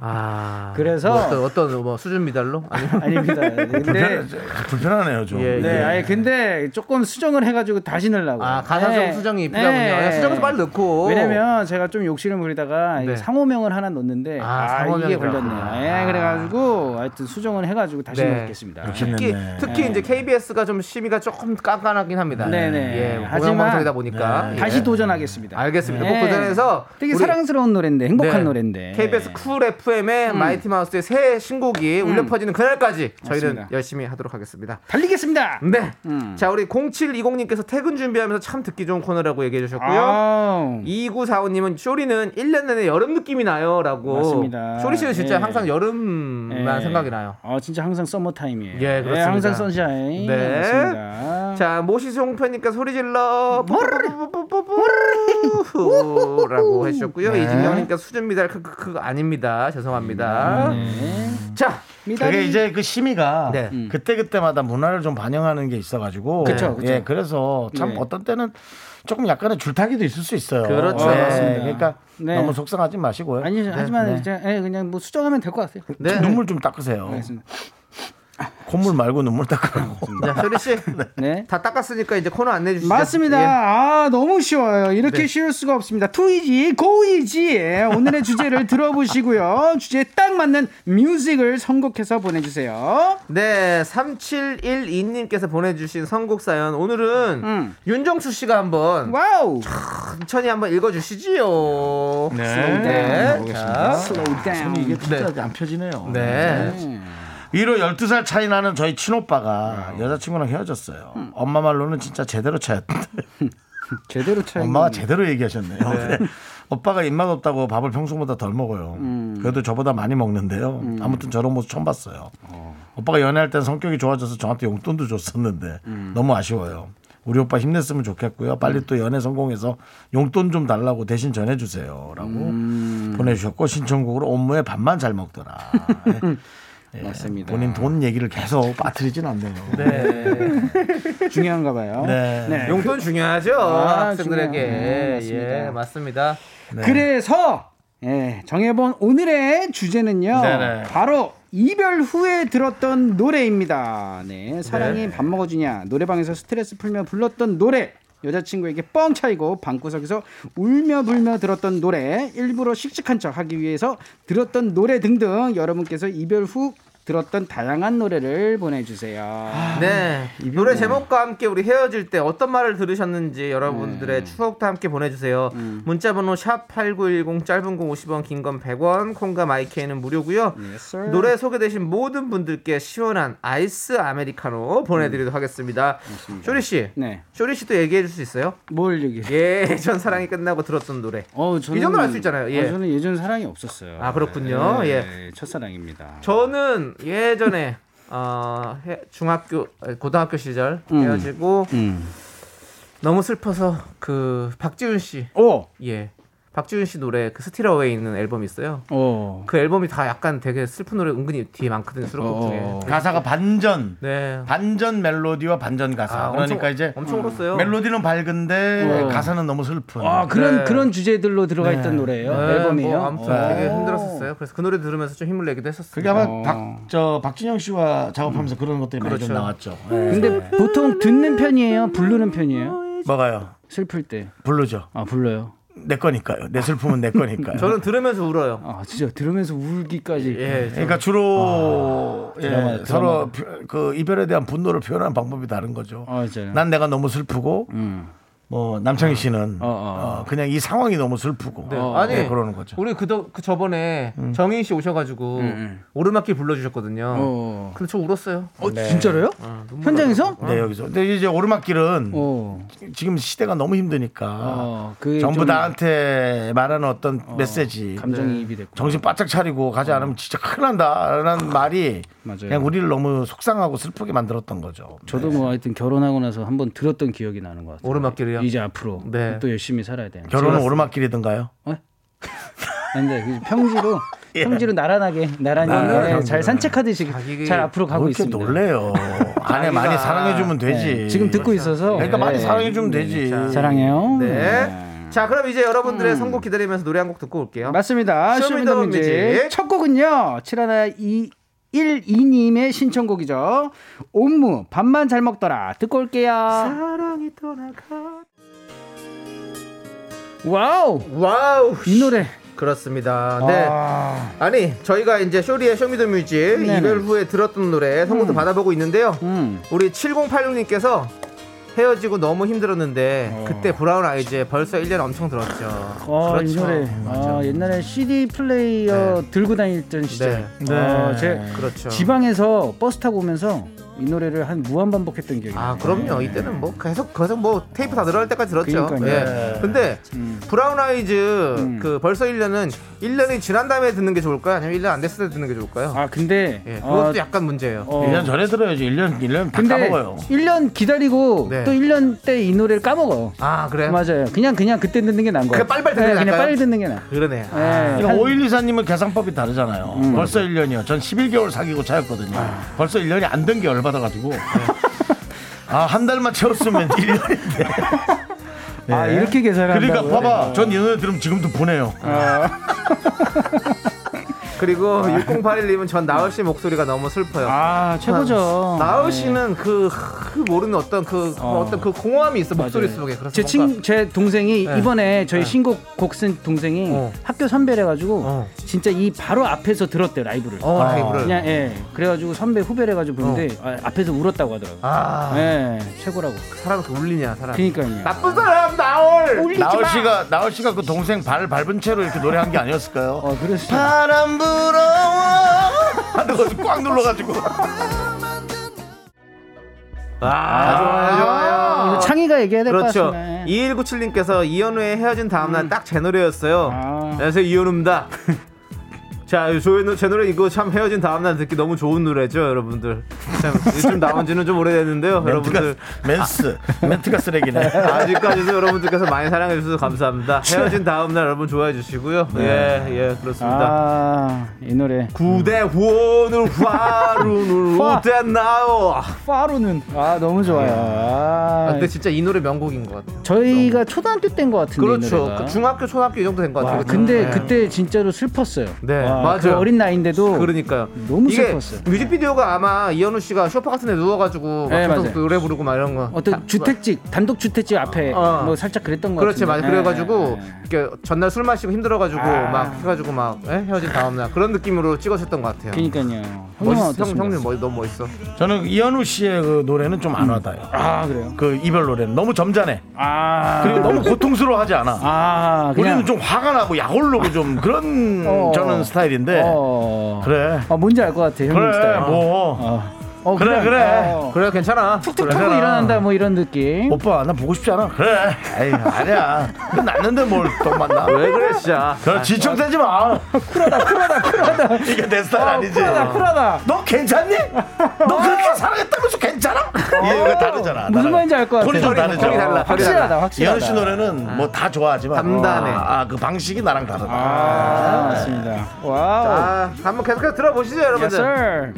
B: 아.
E: 그래서-
B: 뭐 어떤, 어떤 뭐 수준 미달로? 아니면
E: 아닙니다 근데
A: 불편, 불편하네요 좀
B: 예,
E: 네,
B: 예.
E: 아니 근데 조금 수정을 해가지고 다시 넣으려고.
B: 아, 가사성
E: 네.
B: 수정이 이쁘다군요. 야, 수정해서 빨리 넣고.
E: 왜냐면 제가 좀 욕심을 부리다가
B: 네.
E: 상호명을 하나 넣는데
B: 아,
E: 아,
B: 상호명이
E: 이게 걸렸네요.
B: 아.
E: 예, 그래가지고 하여튼 수정을 해가지고 다시
B: 네.
E: 넣겠습니다.
B: 특히,
A: 네.
B: 특히 이제 KBS가 좀 심의가 조금 깐깐하긴 합니다.
E: 네네.
B: 예,
E: 하지만-
B: 공영방송이다 보니까.
A: 네.
B: 예.
E: 다시 도전하겠습니다.
B: 알겠습니다.
E: 예.
B: 꼭 도전해서
E: 되게 사랑스러운 노래인데 행복한
B: 네.
E: 노래인데.
B: KBS 쿨 FM의 마이티 마우스의 새 신곡이 울려 퍼지는 그날까지 저희는
E: 맞습니다.
B: 열심히 하도록 하겠습니다.
E: 달리겠습니다.
B: 네.
E: 음.
B: 자, 우리 0720님께서 퇴근 준비하면서 참 듣기 좋은 코너라고 얘기해 주셨고요.
E: 아우.
B: 2945님은 쇼리는 1년 내내 여름 느낌이 나요. 라고.
E: 맞습니다.
B: 쇼리 씨는 진짜
E: 예.
B: 항상 여름만
E: 예.
B: 생각이 나요.
E: 아 진짜 항상 서머 타임이에요.
B: 예, 그렇습니다.
E: 항상 sunshine.
B: 네.
E: 맞습니다.
B: 자, 모시송 팬님께 소리 질러. 뽀뽀뽀뽀뽀뽀 뽀 라고 해주셨고요.
E: 네.
B: 이진경님께 수준 미달 크크크 아닙니다. 죄송합니다.
E: 네.
B: 자,
A: 그게 이제 그 심의가
B: 네.
A: 그때 그때마다 문화를 좀 반영하는 게 있어가지고
E: 그쵸, 그쵸.
A: 예 그래서 참
E: 네.
A: 어떤 때는 조금 약간의 줄타기도 있을 수 있어요.
B: 그렇죠.
A: 예,
E: 맞습니다.
A: 그러니까
E: 네.
A: 너무 속상하지 마시고요.
E: 아니 하지만
A: 네.
E: 이제 예, 그냥 뭐 수정하면 될 것 같아요.
B: 네.
A: 눈물 좀 닦으세요.
E: 알겠습니다.
A: 콧물 말고 눈물 닦으라고.
B: 자, 쇼리 씨.
E: 네.
B: 다 닦았으니까 이제 코너 안내해 주시죠.
E: 맞습니다.
B: 예.
E: 아, 너무 쉬워요. 이렇게
B: 네.
E: 쉬울 수가 없습니다. 투이지, 고이지. 오늘의 주제를 들어보시고요. 주제에 딱 맞는 music을 선곡해서 보내주세요.
B: 네, 3712님께서 보내주신 선곡 사연. 오늘은
E: 음.
B: 윤정수 씨가 한번
E: wow.
B: 천천히 한번 읽어주시지요.
A: 네.
B: 네. 자,
E: Slow down.
A: 이게 진짜 안 펴지네요.
B: 네.
A: 위로 12살 차이 나는 저희 친오빠가 여자친구랑 헤어졌어요. 엄마 말로는 진짜 제대로 차였대.
E: 제대로 차이.
A: 엄마가 제대로 얘기하셨네요. 네. 오빠가 입맛 없다고 밥을 평소보다 덜 먹어요. 그래도 저보다 많이 먹는데요. 아무튼 저런 모습 처음 봤어요. 오빠가 연애할 땐 성격이 좋아져서 저한테 용돈도 줬었는데 너무 아쉬워요. 우리 오빠 힘냈으면 좋겠고요. 빨리 또 연애 성공해서 용돈 좀 달라고 대신 전해주세요. 라고 보내주셨고 신청곡으로 옴무의 밥만 잘 먹더라. 네. 예,
E: 맞습니다.
A: 본인 돈 얘기를 계속 빠뜨리진 않네요.
B: 네.
E: 중요한가 봐요.
A: 네.
B: 용돈 중요하죠.
E: 아,
B: 학생들에게.
E: 네, 맞습니다.
B: 예, 맞습니다.
A: 네.
E: 그래서 예, 정해본 오늘의 주제는요.
A: 네네.
E: 바로 이별 후에 들었던 노래입니다. 네, 사랑이
B: 네.
E: 밥 먹어주냐 노래방에서 스트레스 풀며 불렀던 노래. 여자친구에게 뻥 차이고 방구석에서 울며 불며 들었던 노래 일부러 씩씩한 척 하기 위해서 들었던 노래 등등 여러분께서 이별 후 들었던 다양한 노래를 보내주세요.
B: 네. 노래 제목과 함께 우리 헤어질 때 어떤 말을 들으셨는지 여러분들의 추억도 함께 보내주세요. 문자번호 샵8910 짧은 거 50원, 긴 건 100원, 콩과 마이케이는 무료고요.
E: Yes.
B: 노래 소개되신 모든 분들께 시원한 아이스 아메리카노 보내드리도록 하겠습니다. 쇼리 씨,
E: 네,
B: 쇼리 씨도 얘기해 줄 수 있어요?
E: 뭘 얘기해?
B: 예 전 사랑이 끝나고 들었던 노래.
E: 어, 저는,
B: 이 정도는 알 수 있잖아요. 예.
E: 어, 저는 예전 사랑이 없었어요.
B: 아, 그렇군요.
E: 예, 첫사랑입니다.
B: 저는 예전에 어, 해- 중학교, 고등학교 시절
E: 음.
B: 헤어지고
E: 음.
B: 너무 슬퍼서 그 박지윤 씨,
E: 오,
B: 예, 박지윤 씨 노래 그 Steal Away 있는 앨범이 있어요.
E: 오.
B: 그 앨범이 다 약간 되게 슬픈 노래 은근히 뒤에 많거든요. 수록곡 중에.
E: 어.
A: 가사가 반전,
B: 네.
A: 반전 멜로디와 반전 가사.
B: 아,
A: 그러니까
B: 엄청,
A: 이제
B: 엄청 울었어요.
A: 멜로디는 밝은데
E: 어.
A: 가사는 너무 슬픈.
E: 아 그런
B: 네.
E: 그런 주제들로 들어가 있던 노래예요.
B: 네,
E: 앨범이에요.
B: 뭐 아무튼
E: 어.
B: 되게 힘들었었어요. 그래서 그 노래 들으면서 좀 힘을 내기도 했었어요.
A: 그게 아마
E: 어.
A: 박, 저, 박진영 씨와 작업하면서 그런 것들이 많이 좀
B: 그렇죠.
A: 나왔죠. 예.
E: 근데 보통 듣는 편이에요, 부르는 편이에요.
A: 뭐가요?
E: 슬플 때.
A: 부르죠.
E: 아 불러요.
A: 내 거니까요. 내 슬픔은 내 거니까요.
B: 저는 들으면서 울어요.
E: 아 진짜 들으면서 울기까지.
B: 예,
A: 그러니까 주로 예,
E: 드라마,
A: 서로 표- 그 이별에 대한 분노를 표현하는 방법이 다른 거죠.
E: 아.
A: 난 내가 너무 슬프고
E: 음.
A: 뭐 남창희 씨는
E: 어, 어.
A: 어, 그냥 이 상황이 너무 슬프고
B: 네.
A: 어,
B: 아니,
A: 네, 그러는 거죠.
B: 우리 그저 그 저번에 정인 씨 오셔가지고
E: 음.
B: 오르막길 불러주셨거든요.
E: 어.
B: 근데 저 울었어요.
E: 어 진짜로요?
B: 아, 눈물
E: 현장에서?
A: 네 여기서. 근데 이제 오르막길은
E: 어.
A: 지금 시대가 너무 힘드니까
E: 어. 그
A: 전부
E: 좀
A: 나한테 말하는 어떤 메시지
E: 감정이입이 됐고.
A: 정신 바짝 차리고 가지 않으면 진짜 큰일 난다라는 말이
E: 맞아요.
A: 그냥 우리를 너무 속상하고 슬프게 만들었던 거죠.
E: 저도 뭐 하여튼 결혼하고 나서 한번 들었던 기억이 나는 것 같아요.
B: 오르막길이 요?
E: 이제 앞으로
B: 네.
E: 또 열심히 살아야 돼.
A: 결혼은 오르막길이든가요?
E: 근데 그 평지로
A: 예.
E: 평지로 나란하게 나란히 예, 잘 산책하듯이
B: 자기-
E: 잘 앞으로 가고 있습니다.
A: 놀래요. 아내 많이 사랑해주면 되지.
E: 네, 지금 듣고 있어서
A: 그러니까 많이
E: 네.
A: 사랑해주면 되지.
E: 사랑해요.
B: 네. 자, 그럼 이제 여러분들의 선곡 기다리면서 노래 한 곡 듣고 올게요.
E: 맞습니다.
B: 쇼미더뮤직.
E: 첫 곡은요. 71 12님의 신청곡이죠. 옴므 밥만 잘 먹더라. 듣고 올게요.
B: 사랑이 떠나가. wow. wow.
E: 이 노래.
B: 그렇습니다. 네.
E: 아,
B: 아니, 저희가 이제 쇼리의 쇼미더뮤직
E: 네네.
B: 이별 후에 들었던 노래 선곡도 받아보고 있는데요.
E: 음.
B: 우리 7086님께서 헤어지고 너무 힘들었는데 그때 브라운 아이즈에 벌써 1년 엄청 들었죠.
E: 어, 이
B: 그렇죠.
E: 노래. 아, 옛날에 CD 플레이어 들고 다니던 시절.
B: 네.
E: 어, 제
B: 그렇죠.
E: 지방에서 버스 타고 오면서 이 노래를 한 무한 반복했던 기억이
B: 아
E: 나요.
B: 그럼요 이때는 뭐 계속 계속 뭐 테이프 다 늘어날 때까지 들었죠
E: 그러니까요.
B: 예. 근데
E: 음.
B: 브라운 아이즈
E: 음.
B: 그 벌써 1년은 1년이 지난 다음에 듣는 게 좋을까요 아니면 1년 안 됐을 때 듣는 게 좋을까요
E: 아, 근데
B: 예, 그것도
E: 어,
B: 약간 문제예요
E: 어,
A: 1년 전에 들어야지. 1년, 1년 다
E: 근데
A: 까먹어요.
E: 1년 기다리고
B: 네.
E: 또 1년 때 이 노래를 까먹어.
B: 아 그래요
E: 맞아요. 그냥 그냥 그때 듣는 게 나은 거야.
B: 그냥 빨리빨리 듣는 게
E: 그냥
B: 나을까요?
E: 빨리 듣는 게 나아.
B: 그러네 아,
E: 예.
A: 이거
E: 한-
A: 5124님은 계산법이 다르잖아요. 벌써 1년이요. 전 11개월 사귀고 차였거든요. 벌써 1년이 안 된게열 받아가지고. 아, 한 달만 채웠으면 1년인데.
E: 아, 이렇게 계산을
A: 그러니까? 봐봐. 전 이 노래 들으면 지금도 보내요.
B: 그리고 6081님은 전 나을 씨 목소리가 너무 슬퍼요
E: 아, 최고죠.
B: 나을
E: 네.
B: 씨는 그, 그 모르는 어떤 그
E: 어.
B: 어. 떤 그 공허함이 있어 목소리
E: 맞아요.
B: 속에 그래서
E: 제,
B: 뭔가-
E: 친, 제 동생이
B: 네.
E: 이번에 저희
B: 네.
E: 신곡 곡 쓴 동생이
B: 어.
E: 학교 선배래 가지고
B: 어.
E: 진짜 이 바로 앞에서 들었대요 라이브를.
B: 어, 라이브를.
E: 그냥 예 그래가지고 선배 후배래 가지고 보는데 아, 앞에서 울었다고 하더라고. 요아예 최고라고.
B: 사람 그 울리냐 사람
E: 그러니까요.
B: 나쁜 사람 나올
A: 나올 씨가 나올 씨가 그 동생 발 밟은 채로 이렇게 노래한 게 아니었을까요?
E: 어 그래서
A: 바람 불 하는 거꽉 눌러가지고
B: 아, 좋아요, 좋아요.
E: 이거 창희가 얘기해야 될 것
B: 그렇죠.
E: 같습니다.
B: 2197님께서 이현우의 헤어진 다음날 딱 제 노래였어요.
E: 아.
B: 안녕하세요, 이현우입니다. 자, 저, 제 노래 이거 참 헤어진 다음날 듣기 너무 좋은 노래죠, 여러분들. 참, 요즘 나온 지는 좀 오래됐는데요,
A: 멘트가
B: 여러분들.
A: 멘스 멘트가 쓰레기네.
B: 아직까지도 여러분들께서 많이 사랑해주셔서 감사합니다. 헤어진 다음날 여러분 좋아해 주시고요. 예, 예, 그렇습니다.
E: 아, 이 노래.
B: 구대 후원을 화루는
E: 화.
B: 못했나요?
E: 파루는 아 너무 좋아요. 아,
B: 아, 근데 진짜 이 노래 명곡인 것 같아요.
E: 저희가 초등학교 때인 것 같은데. 이
B: 그렇죠. 그 중학교, 초등학교 이 정도 된것
E: 와,
B: 같아요. 그쵸?
E: 근데
B: 네.
E: 그때 진짜로 슬펐어요.
B: 네,
E: 와,
B: 맞아요.
E: 그 어린 나이인데도
B: 그러니까요.
E: 너무
B: 이게
E: 슬펐어요.
B: 뮤직비디오가 아마 이현우 씨가 쇼파 같은 데 누워가지고 막
E: 네,
B: 계속
E: 맞아요.
B: 노래 부르고 막 이런 거.
E: 어떤
B: 다-
E: 주택집 단독 주택집 앞에
B: 어.
E: 뭐 살짝 그랬던 것
B: 그렇지
E: 같은데.
B: 맞아 그래가지고
E: 네, 네.
B: 이렇게 전날 술 마시고 힘들어가지고
E: 아.
B: 막 해가지고 막 예? 헤어진 다음날 그런 느낌으로 찍으셨던 것 같아요.
E: 그러니까요.
B: 멋있어, 형? 형님 뭐, 너무 멋있어.
A: 저는 이현우 씨의 그 노래는 좀 안 와닿아요.
E: 아 그래요?
A: 그 이별 노래는 너무 점잖해.
E: 아
A: 그리고 너무 고통스러워하지 않아.
E: 아 그냥
A: 우리는 좀 화가 나고 약올르고 좀 그런
E: 어.
A: 저는 스타일 인데
E: 어.
A: 그래
E: 아 뭔지 알 것 같아 형님
A: 그래
E: 스타일.
A: 뭐
E: 어. 어,
A: 그래, 그래.
E: 어.
B: 그래 괜찮아.
E: 툭툭
A: 그래,
E: 털고
A: 그래.
E: 일어난다 뭐 이런 느낌.
A: 오빠 나 보고 싶지 않아 그래 에이 아니야 끝났는데 뭘또 만나
B: 왜 그래 진짜.
A: 그래 지척대지 마 쿨하다 쿨하다 쿨하다 이게 내 스타일 아니지
E: 쿨하다 쿨하다.
A: 너 괜찮니? 너 그렇게 사랑했다면서 괜찮아? 이거 다르잖아
E: 무슨. 말인지 알 것 같아.
A: 톤이 좀 다르죠
B: 톤이 달라.
E: 확실하다 확실하다.
A: 이현우 씨 노래는 뭐 다 좋아하지만
B: 담담해.
A: 아 그 방식이 나랑 다르다
E: 아 맞습니다. wow.
B: 자 한번 계속해서 들어보시죠
E: Yes,
B: 여러분들.
E: sir.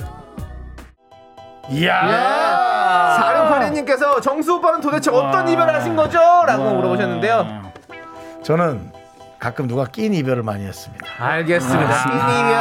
A: 이야
B: 사령파리님께서 정수 오빠는 도대체 어떤 이별을 하신 거죠? 라고 물어보셨는데요.
A: 저는 가끔 누가 낀 이별을 많이 했습니다
B: 알겠습니다. 끼니면. 네.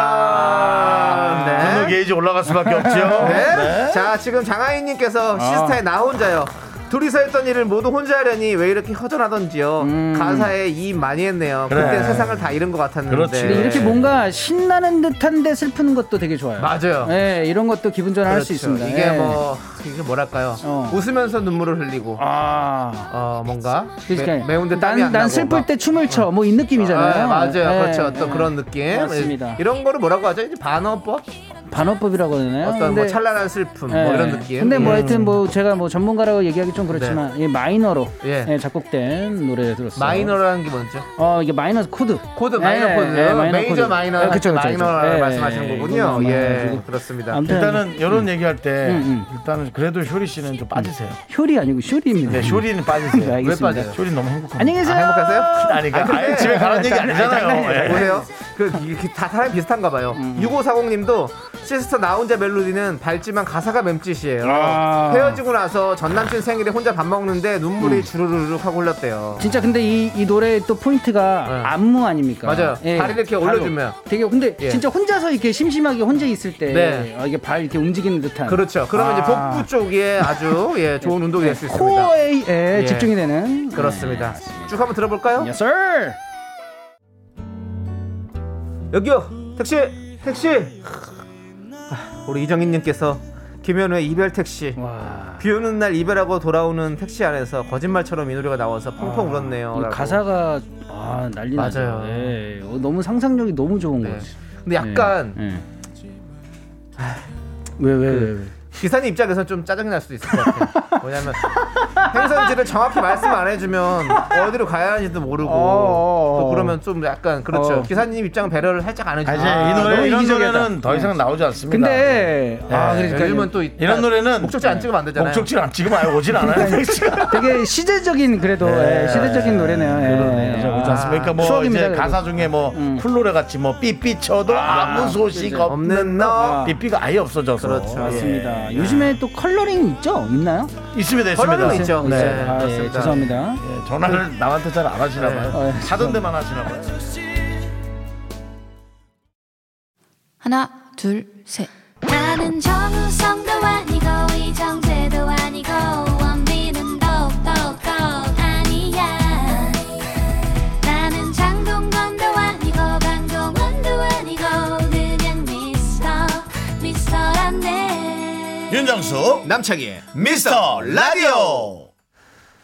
A: 게이지 올라갈 수밖에 없죠
B: 네. 자, 지금 장하인님께서 시스타의 나 혼자요. 둘이서 했던 일을 모두 혼자 하려니 왜 이렇게 허전하던지요. 가사에 이입 많이 했네요.
A: 그래.
B: 그때 세상을 다 잃은 것 같았는데.
A: 그렇지.
E: 이렇게 뭔가 신나는 듯한데 슬픈 것도 되게 좋아요.
B: 맞아요.
E: 네, 이런 것도 기분 전환할 수
B: 그렇죠.
E: 있습니다.
B: 이게
E: 예.
B: 뭐 이게 뭐랄까요?
E: 어.
B: 웃으면서 눈물을 흘리고
E: 아,
B: 어 뭔가
E: 그러니까
B: 매, 운데 땀이
E: 난, 안난
B: 나고
E: 슬플
B: 막.
E: 때 춤을 춰. 뭐 이 느낌이잖아요.
B: 아, 맞아요.
E: 예,
B: 그렇죠. 어떤
E: 예.
B: 그런 느낌.
E: 맞습니다.
B: 이런 거를 뭐라고 하죠? 이제 반어법?
E: 반어법이라고 하나요?
B: 어떤 뭐 찬란한 슬픔 뭐
E: 예.
B: 이런 느낌.
E: 근데 뭐
B: 음.
E: 하여튼 뭐 제가 뭐 전문가라고 얘기하기 좀 그렇지만 이 마이너로
B: 예.
E: 예, 작곡된 노래 들었어요.
B: 마이너라는 게 뭔죠?
E: 어 이게 마이너 코드.
B: 코드 마이너
E: 예,
B: 코드
E: 예, 마이너
B: 메이저
E: 코드.
B: 마이너
E: 예, 그쵸, 그쵸,
B: 마이너
E: 그쵸. 예,
B: 말씀하시는
E: 예,
B: 거군요. 예
E: 아마도
B: 그렇습니다.
E: 아무튼
A: 일단은 이런 얘기할 때
E: 음,
A: 일단은 그래도 효리 씨는 좀 빠지세요
E: 효리 아니고 쇼리입니다.
A: 네 효리는 빠지세요
E: 네, 알겠습니다.
B: 왜 빠져요?
A: 효리 너무 행복합니다
E: 안녕히 계세요.
B: 아, 행복하세요?
A: 아니 아예 집에 가라는 얘기 아니잖아요 예.
B: 보세요. 그, 이게 다 사람이 비슷한가 봐요.
E: 음.
B: 6540님도 씨스타 나 혼자 멜로디는 밝지만 가사가 맴찢이에요.
E: 아.
B: 헤어지고 나서 전 남친 생일에 혼자 밥 먹는데 눈물이
E: 음.
B: 주르륵 하고 흘렀대요.
E: 진짜 근데 이, 이 노래의 또 포인트가
B: 네.
E: 안무 아닙니까?
B: 맞아요. 발을 이렇게
E: 바로.
B: 올려주면.
E: 되게 근데
B: 예.
E: 진짜 혼자서 이렇게 심심하게 혼자 있을 때
B: 네.
E: 어, 이게 발 이렇게 움직이는 듯한
B: 그렇죠. 그러면 이제
E: 아.
B: 복부 쪽에 아주 예, 좋은 운동이 될 수 있습니다.
E: 코어에 예,
B: 예.
E: 집중이 되는
B: 그렇습니다. 쭉 한번 들어볼까요?
E: Yes, sir.
B: 여기요 택시 택시 아, 우리 이정희님께서 김현우의 이별 택시
E: 와.
B: 비 오는 날 이별하고 돌아오는 택시 안에서 거짓말처럼 이 노래가 나와서 펑펑 울었네요
E: 이
B: 라고.
E: 가사가 아 난리 나죠.
B: 맞아요.
E: 예. 어, 너무 상상력이 너무 좋은
B: 네.
E: 거지.
B: 근데 약간
E: 예. 예. 왜, 왜, 왜, 왜?
B: 기사님 입장에서는 좀 짜증이 날 수도 있을 것 같아요 왜냐면 행선지를 정확히 말씀 안 해주면 어디로 가야 하는지도 모르고
E: 어어어.
B: 또 그러면 좀 약간 그렇죠
E: 어.
B: 기사님 입장은 배려를 살짝 안
A: 아,
B: 해주죠
A: 이제 이 노래 이런. 노래는 더 이상 나오지 않습니다
E: 근데 아
A: 네.
E: 그러니까
B: 요즘은 또
A: 이런 노래는
B: 목적지 안 찍으면 안 되잖아요
A: 목적지를 안 찍으면 아예 오진 않아요
E: 되게 시대적인 그래도
A: 네.
E: 예, 시대적인 노래네요. 예.
A: 그러네요. 그렇지 않습니까? 그러니까 뭐
E: 추억입니다,
A: 이제
E: 그래도.
A: 가사 중에 뭐
E: 음.
A: 쿨노래 같이 뭐 삐삐 쳐도 아 무 소식
E: 그죠.
A: 없는 너
E: 아.
A: 삐삐가 아예 없어져서
B: 그렇죠.
E: 맞습니다. 요즘에 또 컬러링 있죠? 있나요?
A: 있습니다 있습니다
B: 컬러링 있죠.
A: 네.
B: 네.
E: 아, 예,
B: 그렇습니다.
E: 죄송합니다.
A: 예, 전화를 남한테 잘 안 하시나 봐요
E: 어, 예,
A: 하던 데만 하시나 봐요
C: 하나, 둘, 셋. 나는 정우성도 아니고 이정재도
A: 윤정수
B: 남창희의
A: 미스터 라디오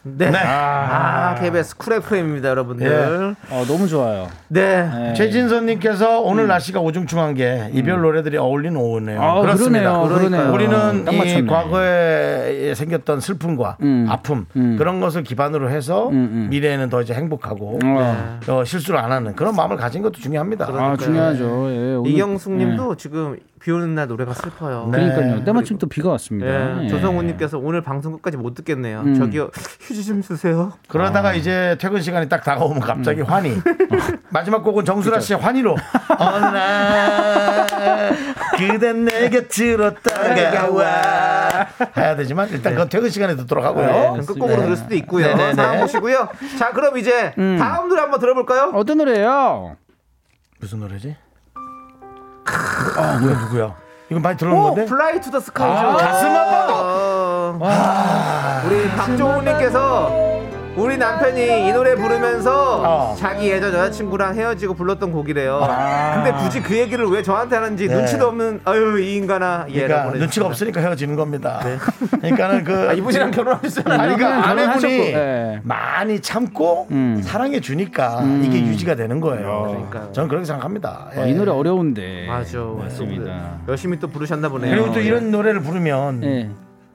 B: 네. 아, KBS 쿨 FM입니다, 여러분들.
E: 어, 너무 좋아요.
B: 네.
E: 네.
A: 최진선님께서 오늘 날씨가 우중충한 게 이별 노래들이 어울리는 오후네요.
E: 아,
A: 그렇습니다.
E: 그러네요.
A: 우리는
E: 딱
A: 이. 과거에 생겼던 슬픔과
E: 음.
A: 아픔
E: 음.
A: 그런 것을 기반으로 해서
E: 음, 음.
A: 미래에는 더 이제 행복하고
E: 어.
A: 어, 실수를 안 하는 그런 마음을 가진 것도 중요합니다.
E: 아, 중요하죠. 예, 오늘-
B: 이경숙 님도 지금 비 오는 날 노래가 슬퍼요.
A: 네.
E: 그러니까요. 때마침 또 비가 왔습니다.
B: 예,
E: 예.
B: 조성우님께서 오늘 방송 끝까지 못 듣겠네요.
E: 음.
B: 저기요 휴지 좀 주세요.
A: 그러다가 이제 퇴근 시간이 딱 다가오면 갑자기 환희. 마지막 곡은 정수라 씨의 환희로. 어느 날 그댄 내 곁으로 따라와. 해야 되지만 일단 그건 퇴근 시간에 듣도록 하고요.
B: 네, 그럼 끝곡으로 들을 수도 있고요.
A: 네네네.
B: 상황 보시고요. 자, 그럼 이제 다음 노래 한번 들어볼까요?
E: 어떤 노래예요?
A: 무슨 노래지? 아, 뭐야 누구야? 이건 많이 들어본
B: 오,
A: 건데?
B: 플라이 투 더 스카이죠.
A: 아, 가슴 아파도.
B: 어, 우리 박종훈님께서 우리 남편이 이 노래 부르면서
A: 어.
B: 자기 예전 여자친구랑 헤어지고 불렀던 곡이래요. 근데 굳이 그 얘기를 왜 저한테 하는지
A: 네.
B: 눈치도 없는 아유 이 인간아 예,
A: 그러니까 눈치가 없으니까 헤어지는 겁니다. 그러니까는 그
B: 아, 이분이랑 결혼하셨잖아요.
A: 아니 그러니까 아내분이
E: 예.
A: 많이 참고
E: 음.
A: 사랑해 주니까 이게 유지가 되는 거예요.
B: 그러니까요.
A: 저는 그렇게 생각합니다.
E: 어,
A: 예.
E: 이 노래 어려운데.
B: 맞아,
E: 맞습니다.
B: 열심히 또 부르셨나 보네요.
A: 그리고 또 이런 노래를 부르면
E: 예.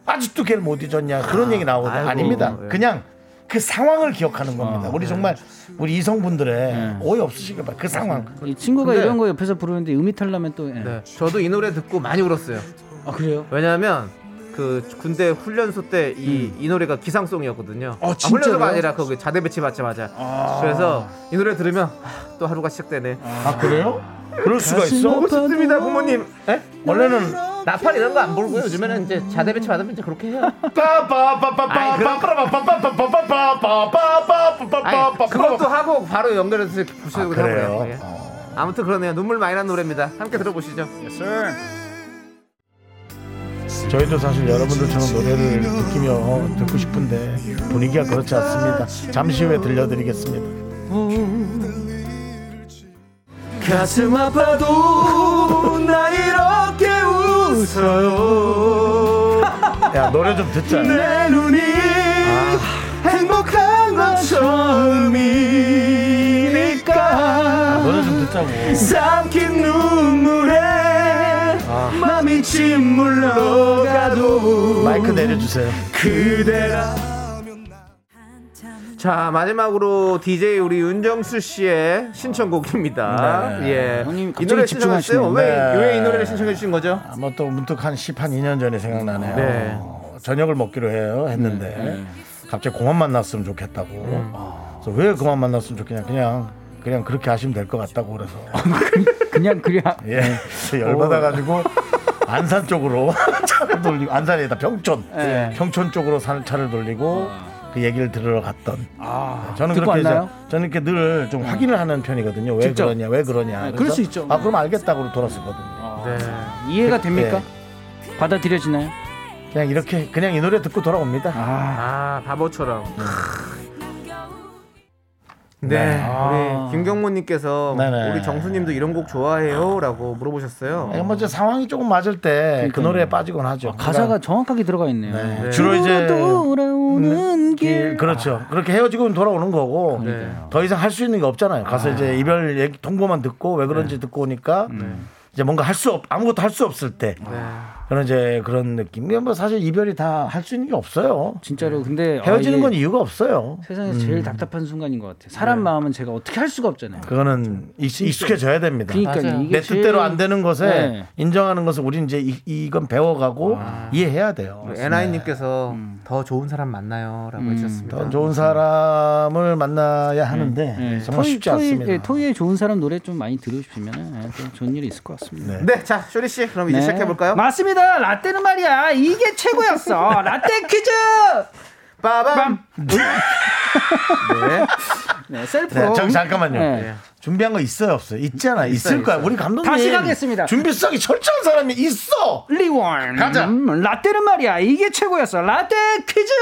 A: 아직도 걔를 못 잊었냐 그런 얘기 나오거든요.
B: 아이고,
A: 아닙니다.
B: 예.
A: 그냥 그 상황을 기억하는 겁니다.
E: 어,
A: 우리 정말 우리 이성분들의
E: 예.
A: 오해 없으시길 바랍니다. 그 상황.
E: 이 친구가
B: 근데-
E: 이런 거 옆에서 부르는데 음이 탈라면 또. 예.
B: 네, 저도 이 노래 듣고 많이 울었어요.
E: 아 그래요?
B: 왜냐하면 그 군대 훈련소 때 이이 노래가 기상송이었거든요.
E: 어,
B: 아,
E: 진짜로요?
B: 훈련소가 아니라 거기 자대 배치 받자마자. 그래서 이 노래 들으면 아, 또 하루가 시작되네.
A: 아 그래요? 그럴 수가 있어?
B: 보고 싶습니다, 부모님. 에?
A: 원래는
B: 나팔 이런 거 안 불고요. 요즘에는 이제 자대 배치 받으면 이제 그렇게 해요. 아이, 그럼- 아니, 그것도 하고 바로 연결해서 이렇게
A: 아, 그래요?
B: 하고요. 예. 아무튼 그러네요. 눈물 많이 난 노래입니다. 함께 들어보시죠.
A: 저희도 사실 여러분들처럼 노래를 느끼며 듣고 싶은데 분위기가 그렇지 않습니다. 잠시 후에 들려드리겠습니다.
B: 가슴 아파도 나 이렇게 웃어요.
A: 야 노래 좀 듣자.
B: 내 눈이 행복한 건 처음이니까
A: 노래 좀 듣자고.
B: 삼킨 눈물에 맘이 짓물러 가도
A: 마이크 내려주세요.
B: 그대라 자 마지막으로 DJ 우리 윤정수 씨의 신청곡입니다.
A: 네.
B: 예,
E: 형님
B: 이 노래 신청했어요.
E: 집중하시네요.
B: 왜왜이
A: 네.
B: 노래를 신청해 주신 거죠?
A: 아마 또 문득 한 10, 한 2년 전에 생각나네요.
B: 네.
A: 어, 저녁을 먹기로 해요. 했는데 갑자기 그만 만났으면 좋겠다고. 그래서 왜 그만 만났으면 좋겠냐. 그냥 그냥 그렇게 하시면 될 것 같다고 그래서
E: 그냥 그냥.
A: 예 열받아가지고 안산 쪽으로 차를 돌리고 안산에다 병촌
E: 네.
A: 평촌 쪽으로 산 차를 돌리고 그 얘기를 들으러 갔던
E: 아,
A: 저는
E: 듣고
A: 그렇게
E: 왔나요?
A: 이제 저는 이렇게 늘 좀 확인을 하는 편이거든요. 왜
E: 직접?
A: 그러냐, 왜 그러냐.
E: 그럴
A: 그래서
E: 수 있죠.
A: 아 그럼 알겠다고 돌았었거든요.
B: 네.
E: 이해가 됩니까? 받아들여지나요?
A: 그냥 이렇게 그냥 이 노래 듣고 돌아옵니다.
E: 아,
B: 아 바보처럼.
A: 네.
B: 네,
E: 아.
B: 우리 김경모님께서
A: 네네.
B: 우리 정수님도 이런 곡 좋아해요?라고 물어보셨어요.
A: 뭐 이제 상황이 조금 맞을 때 그. 노래에 빠지곤 하죠.
E: 가사가
A: 그러니까
E: 정확하게 들어가 있네요.
A: 네. 주로 이제
E: 돌아오는
A: 길,
E: 길.
A: 그렇죠. 그렇게 헤어지고 돌아오는 거고
B: 네.
A: 더 이상 할 수 있는 게 없잖아요. 가서 이제 이별 얘기 통보만 듣고 왜 그런지 듣고 오니까 이제 뭔가 할 수 없, 아무것도 할 수 없을 때
B: 네.
A: 그런 이제 그런 느낌. 이게 뭐 사실 이별이 다 할 수 있는 게 없어요.
E: 진짜로 근데
A: 헤어지는
E: 아,
A: 건 이유가 없어요.
E: 세상에서 제일 답답한 순간인 것 같아요. 사람 마음은 제가 어떻게 할 수가 없잖아요.
A: 그거는 익- 익숙해져야 됩니다.
E: 그러니까
A: 내 뜻대로
E: 제일-
A: 안 되는 것에
E: 네.
A: 인정하는 것을 우리 이제 이, 이건 배워가고 이해해야 돼요.
B: 에나이님께서 더 좋은 사람 만나요라고
E: 음.
B: 해주셨습니다.
A: 더 좋은 사람을 만나야 하는데
E: 네.
A: 정말
E: 토이-
A: 쉽지
E: 토이-
A: 않습니다.
E: 예, 토이의 좋은 사람 노래 좀 많이 들으시면 은 좋은 일이 있을 것 같습니다.
A: 네.
B: 네, 자 쇼리 씨, 그럼 이제
E: 네.
B: 시작해 볼까요?
E: 맞습니다. 라떼는 말이야 이게 최고였어. 라떼 퀴즈.
B: 빠밤. 네.
E: 네, 셀프로.
A: 네, 저기 잠깐만요.
E: 네.
A: 준비한 거 있어요 없어요? 있잖아. 있을
B: 있어요,
A: 거야.
B: 있어요.
A: 우리 감독님
E: 다시 가겠습니다.
A: 준비성이 철저한 사람이 있어.
E: 리원.
A: 가자.
E: 음, 라떼는 말이야 이게 최고였어. 라떼 퀴즈.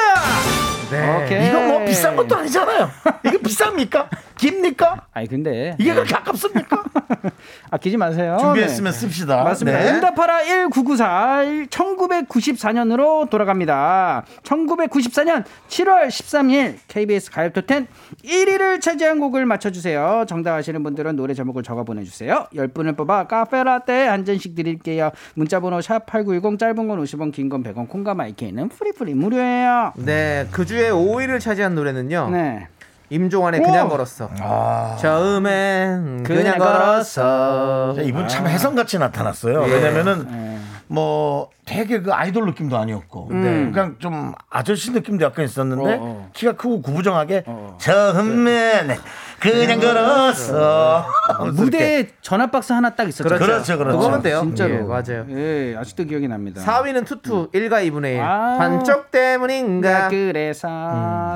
B: 네.
E: 오케이.
A: 이거 뭐 비싼 것도 아니잖아요. 이거 비쌉니까? 깁니까?
E: 아니 근데
A: 이게 그렇게 아깝습니까?
E: 아끼지 마세요.
A: 준비했으면
E: 네.
A: 씁시다.
E: 맞습니다.
A: 네.
E: 응답하라 1994 1994년으로 돌아갑니다. 1994년 7월 13일 KBS 가요톱10 1위를 차지한 곡을 맞춰주세요. 정답 아시는 분들은 노래 제목을 적어 보내주세요. 10분을 뽑아 카페라떼 한 잔씩 드릴게요. 문자번호 샵8910 짧은 건 50원 긴 건 100원 콩과 마이케이는 free free 무료예요.
B: 네, 그 주에 5위를 차지한 노래는요.
E: 네.
B: 임종환의 그냥
E: 오!
B: 걸었어.
A: 아.
B: 처음엔 그냥,
E: 그냥
B: 걸었어.
A: 자, 이분 참 해성같이 나타났어요.
B: 예.
A: 왜냐면은 뭐 되게 그 아이돌 느낌도 아니었고 그냥 좀 아저씨 느낌도 약간 있었는데
E: 어, 어.
A: 키가 크고 구부정하게 처음엔 그냥 걸었어.
E: 무대에 전화박스 하나 딱 있었죠.
A: 그렇죠, 그렇죠.
B: 그거면 돼요.
E: 진짜로.
B: 예, 맞아요.
E: 예, 아직도 기억이 납니다.
B: 4위는 투투 1가 2분의 1.
E: 아.
B: 반쪽 때문인가.
E: 그래서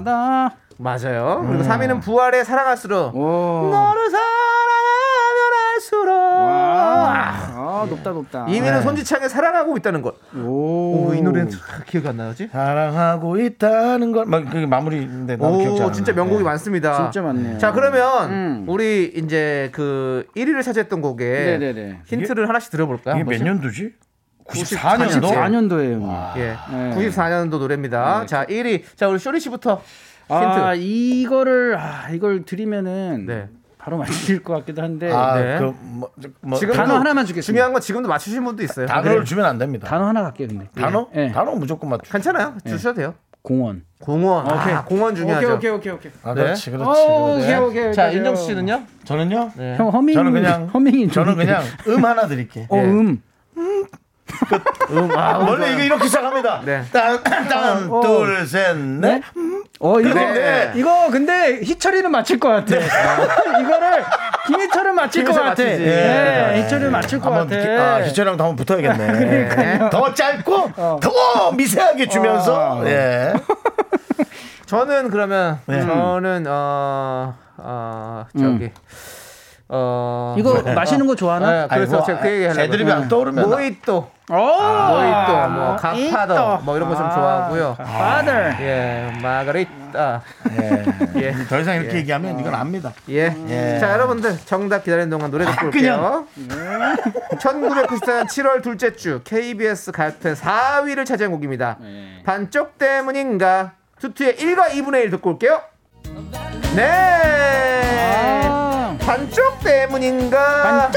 E: 너
B: 맞아요. 그리고 3위는 부활의 사랑할수록.
E: 오.
B: 너를 사랑하면 할수록.
E: 아, 높다 높다.
B: 2위는 손지창의 사랑하고 있다는 것.
E: 오.
B: 오, 이 노래는 참 기억이 안 나지?
A: 사랑하고 있다는 걸, 막 그게 마무리인데 나도 기억이 안
B: 오,
A: 나.
B: 진짜 명곡이 많습니다.
E: 진짜 많네요.
B: 자, 그러면
E: 음.
B: 우리 이제 그 1위를 차지했던 곡에
E: 네네네.
B: 힌트를 하나씩 들어볼까요?
A: 이게
B: 한
A: 몇? 년도지? 94년도.
E: 94년도에요.
B: 예.
E: 네.
B: 94년도 노래입니다. 자, 1위. 자, 우리 쇼리 씨부터 힌트.
E: 아, 이거를 아, 이걸 드리면은
B: 네.
E: 바로 맞힐 것 같기도 한데
A: 아,
B: 네.
A: 그, 뭐, 뭐
B: 지금
E: 단어 하나만 주겠습니다.
B: 중요한 건 지금도 맞추신 분도 있어요.
A: 단어를
B: 네.
A: 주면 안 됩니다.
E: 단어 하나 갈게요, 근데.
A: 단어?
E: 예.
A: 단어 무조건 맞추.
B: 괜찮아요. 주셔도 돼요.
E: 공원.
B: 공원.
E: 오케이.
B: 아, 공원 중요하죠.
E: 오케이, 오케이, 오케이.
A: 아,
B: 네.
A: 그렇지, 그렇지.
E: 오,
A: 그렇지.
E: 오케이, 오케이.
B: 자,
E: 오케이.
B: 윤정수 씨는요?
A: 저는요?
B: 네.
E: 형 허밍
A: 저는 그냥
E: 허밍이
A: 저는
E: 좀-
A: 그냥 음 하나 드릴게.
E: 어,
B: 예.
E: 음.
A: 원래 이거 이렇게 시작합니다.
B: 네.
A: 땅, 땅,
E: 어.
A: 둘, 셋, 넷.
E: 어, 이거
A: 네.
E: 이거 근데 희철이는 맞힐 것 같아. 이거를 김희철은 맞힐 것 같아.
B: 맞히지.
E: 예, 희철은 맞힐 것 같아.
A: 기- 아, 희철이랑도 한번 붙어야겠네. 더 짧고 더 미세하게 주면서
E: 어.
A: 예.
B: 저는 그러면
A: 네.
B: 저는 어, 어 저기 어
E: 이거 마시는 거 좋아하나?
B: 네, 그래서
A: 아이고,
B: 제가 그 얘기 하려고
A: 애드립이 안 떠오르면 나-
B: 모히또
E: 어,
B: 모히또 뭐 가파도 뭐 이런 거 좀 좋아하고요.
E: father.
B: 예, 마가리타.
A: 예.
B: 예.
A: 더 이상 이렇게 얘기하면 이건 압니다.
B: 예.
A: 예.
B: 자, 여러분들 정답 기다리는 동안 노래 듣고 올게요. 1994년 7월 둘째 주 KBS 가요톱 4위를 차지한 곡입니다. 반쪽 때문인가 투투의 1과 2분의 1 듣고 올게요. 네.
E: 아.
B: 반쪽 때문인가?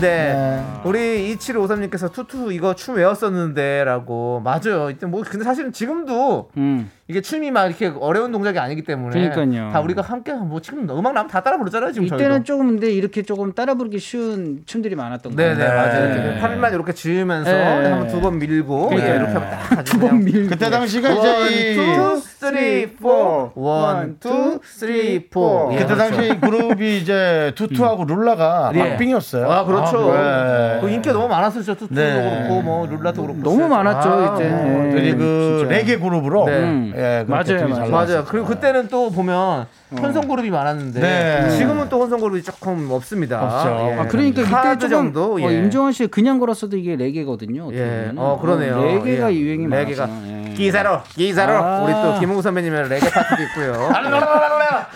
B: 네. 우리 2753님께서 투투 이거 춤 외웠었는데 라고. 맞아요. 이때 뭐 근데 사실은 지금도
E: 음.
B: 이게 춤이 막 이렇게 어려운 동작이 아니기 때문에
E: 그러니까요.
B: 다 우리가 함께 뭐 지금 음악 나면 다 따라 부르잖아요 지금
E: 이때는
B: 저희도.
E: 조금 근데 이렇게 조금 따라 부르기 쉬운 춤들이 많았던 거예요.
B: 네네 맞아요. 이렇게
A: 네.
B: 팔만 이렇게 저으면서
E: 네.
B: 한번 두 번 밀고. 예, 이렇게 하면 딱
E: 두 번 밀고.
A: 그때 당시가
B: one,
A: 이제 이
B: two, three, four. One, two, three, four. 예,
A: 그때
B: 그렇죠.
A: 당시 이 그룹이 이제 투투하고 룰라가
B: 예.
A: 박빙이었어요.
B: 아 그렇죠.
A: 네.
B: 그 인기가 너무 많았었죠. 투투도
A: 네.
B: 그렇고 뭐 룰라도 그렇고.
E: 너무 많았죠
B: 아,
E: 이때.
B: 뭐.
E: 예,
A: 그리고 그
E: 진짜.
A: 레게 그룹으로
B: 네.
E: 음.
A: 예,
E: 맞아요, 맞아요.
B: 맞아요. 그리고 그때는 또 보면 혼성 그룹이 많았는데
A: 네.
B: 지금은 또 혼성 그룹이 조금 없습니다.
A: 없죠.
B: 예.
E: 아 그러니까 그때 조금
B: 정도.
E: 어,
B: 예.
E: 임종환 씨 그냥 걸었어도 이게 레게거든요. 어떻게
B: 예. 어 그러네요.
E: 레게가
B: 예.
E: 유행이
B: 레게가
E: 많았어. 예.
B: 기사로 기사로
E: 아.
B: 우리 또 김웅 선배님의 레게 파트도 있고요.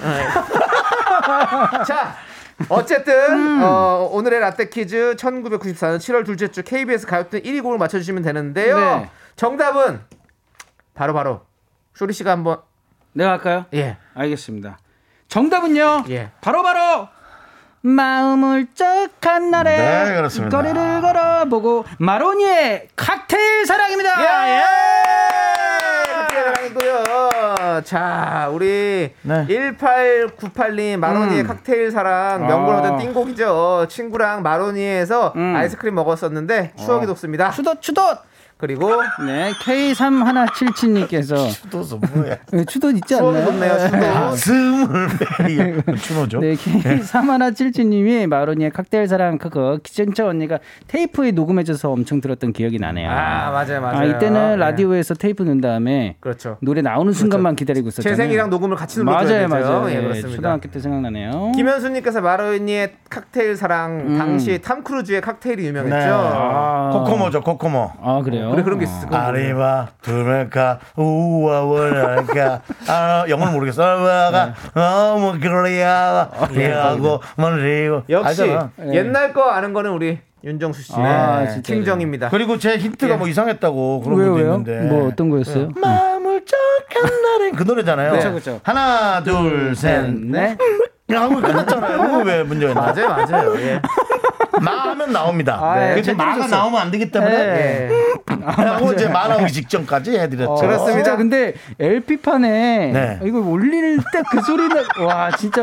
B: 네. 자. 어쨌든 어, 오늘의 라떼 퀴즈 1994년 7월 둘째 주 KBS 가요톱 1위 곡을 맞춰주시면 되는데요.
E: 네.
B: 정답은 바로 바로 쇼리 씨가 한번
E: 내가 할까요?
B: 예
E: 알겠습니다. 정답은요.
B: 예.
E: 바로 바로 마음 울적한 날에
A: 네, 그렇습니다.
E: 거리를 걸어보고 마로니의 칵테일 사랑입니다.
B: 예! 사랑이고요. 자, 우리
A: 네.
B: 1898님 마로니의
E: 음.
B: 칵테일 사랑
E: 아.
B: 얻은 띵곡이죠. 친구랑 마로니에서
E: 음.
B: 아이스크림 먹었었는데 추억이 돋습니다.
E: 추덧 추덧.
B: 그리고
E: 네 K3177님께서
A: 추도서 뭐야?
E: 추덧 있지
B: 추억이
E: 않나요?
B: 돋네요. 추억.
A: 가슴을 베리 추노죠?
E: 네, K3177님이 마로니의 칵테일 사랑 그거 기전차 언니가 테이프에 녹음해줘서 엄청 들었던 기억이 나네요.
B: 아, 맞아요, 맞아요.
E: 아, 이때는
B: 네.
E: 라디오에서 테이프 넣은 다음에
B: 그렇죠.
E: 노래 나오는 순간만 기다리고 있었잖아요.
B: 재생이랑 녹음을 같이 눌러줘야
E: 맞아요. 맞아요.
B: 예,
E: 예,
B: 그렇습니다.
E: 초등학교 때 생각나네요.
B: 김현수님께서 마로니의 칵테일 사랑
E: 음.
B: 당시 탐 크루즈의 칵테일이 유명했죠.
A: 네.
E: 아.
A: 코코모죠, 코코모.
E: 아 그래요?
B: 노래 그런 게 있을 거예요.
A: 아리바 두메카 우와워라카 아 영어는 모르겠어 와가 어뭐 그러야 하고 뭐리고
B: 역시
A: 알잖아.
B: 옛날 거 아는 거는 우리 윤정수 씨.
E: 아,
B: 네.
E: 진짜요?
B: 팀정입니다.
A: 그리고 제 힌트가
B: 예.
A: 뭐 이상했다고 그런
E: 왜요
A: 분도? 있는데
E: 뭐 어떤 거였어요?
A: 마음을 쩍한 날엔 그 노래잖아요.
E: 그쵸, 그쵸.
A: 하나 둘셋
E: 네.
A: 하고 끝났잖아요. 그거 왜 문제가 있나?
B: 맞아요, 맞아요. 예.
A: 마하면 나옵니다.
E: 아, 예.
A: 근데
E: 잘
A: 마가. 나오면 안 되기 때문에
B: 예.
A: 하고 이제 마 나오기 직전까지 해드렸죠.
E: 어,
B: 그렇습니다.
E: 진짜 근데 LP판에
A: 네.
E: 이거 올릴 때 그 소리는 와 진짜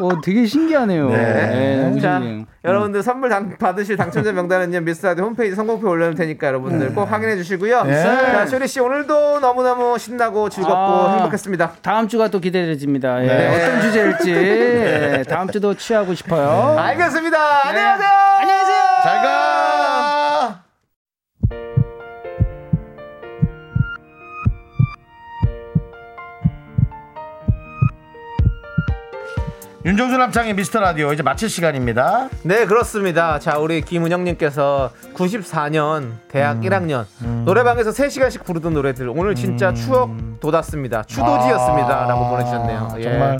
E: 어 되게 신기하네요.
A: 네.
E: 너무
B: 자. 여러분들 선물 당, 받으실 당첨자 명단은요 미스라디 홈페이지 선곡표 올려놓을 테니까 여러분들 꼭 확인해 주시고요.
A: 네.
B: 자, 쇼리 씨 오늘도 너무 너무 신나고 즐겁고
E: 아.
B: 행복했습니다.
E: 다음 주가 또 기대돼집니다. 예,
A: 네.
E: 어떤 주제일지 예, 다음 주도 취하고 싶어요.
B: 알겠습니다. 안녕하세요.
E: 안녕하세요.
A: 잘 가. 윤정수 남창의 미스터 라디오 이제 마칠 시간입니다.
B: 네 그렇습니다. 자 우리 김은영님께서 94년 대학
A: 음.
B: 1학년 노래방에서 3 시간씩 부르던 노래들 오늘 진짜 추억 돋았습니다. 추도지였습니다라고 보내주셨네요. 예.
A: 아, 정말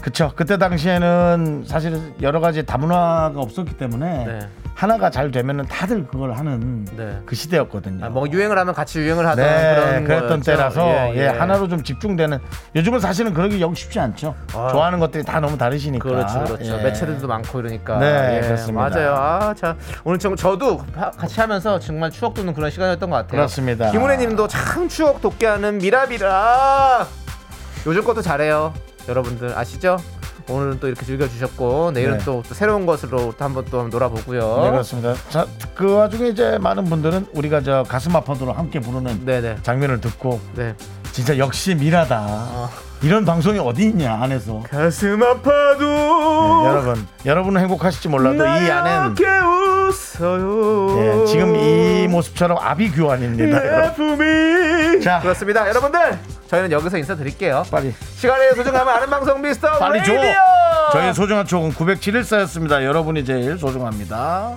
A: 그쵸. 그때 당시에는 사실 여러 가지 다문화가 없었기 때문에
B: 네.
A: 하나가 잘 되면은 다들 그걸 하는
B: 네.
A: 그 시대였거든요.
B: 아, 뭐 유행을 하면 같이 유행을 하던
A: 네,
B: 그런
A: 그랬던
B: 거였죠.
A: 때라서
B: 예,
A: 예,
B: 예.
A: 하나로 좀 집중되는 요즘은 사실은 그러기 영 쉽지 않죠. 좋아하는 것들이 다 너무 다르시니까.
B: 그렇죠, 그렇죠.
A: 예.
B: 매체들도 많고 이러니까.
A: 네,
B: 예,
A: 그렇습니다.
B: 맞아요. 아, 자 오늘 정, 저도 하- 같이 하면서 정말 추억 돋는 그런 시간이었던 것 같아요.
A: 그렇습니다.
B: 김은혜님도 참 추억 돋게 하는 미라비라. 요즘 것도 잘해요. 여러분들 아시죠? 오늘은 또 이렇게 즐겨주셨고 내일은
A: 네.
B: 또, 또 새로운 것으로 또 한번 또 한번 놀아보고요.
A: 네, 그렇습니다. 자, 그 와중에 이제 많은 분들은 우리가 저 가슴 아파도록 함께 부르는
B: 네네.
A: 장면을 듣고
B: 네.
A: 진짜 역시 미라다. 이런 방송이 어디 있냐 안에서.
B: 가슴 아파도
A: 네, 여러분, 여러분은 행복하실지 몰라도 이 안엔
B: 웃어요.
A: 예, 지금 이 모습처럼 아비규환입니다. 여러분. 자,
B: 그렇습니다. 여러분들 저희는 여기서 인사드릴게요.
A: 빨리
B: 시간의 소중함을 아는 방송 미스터
A: 빨리 줘.
B: 라디오.
A: 저희 소중한 촉은 907일 쌓였습니다. 여러분이 제일 소중합니다.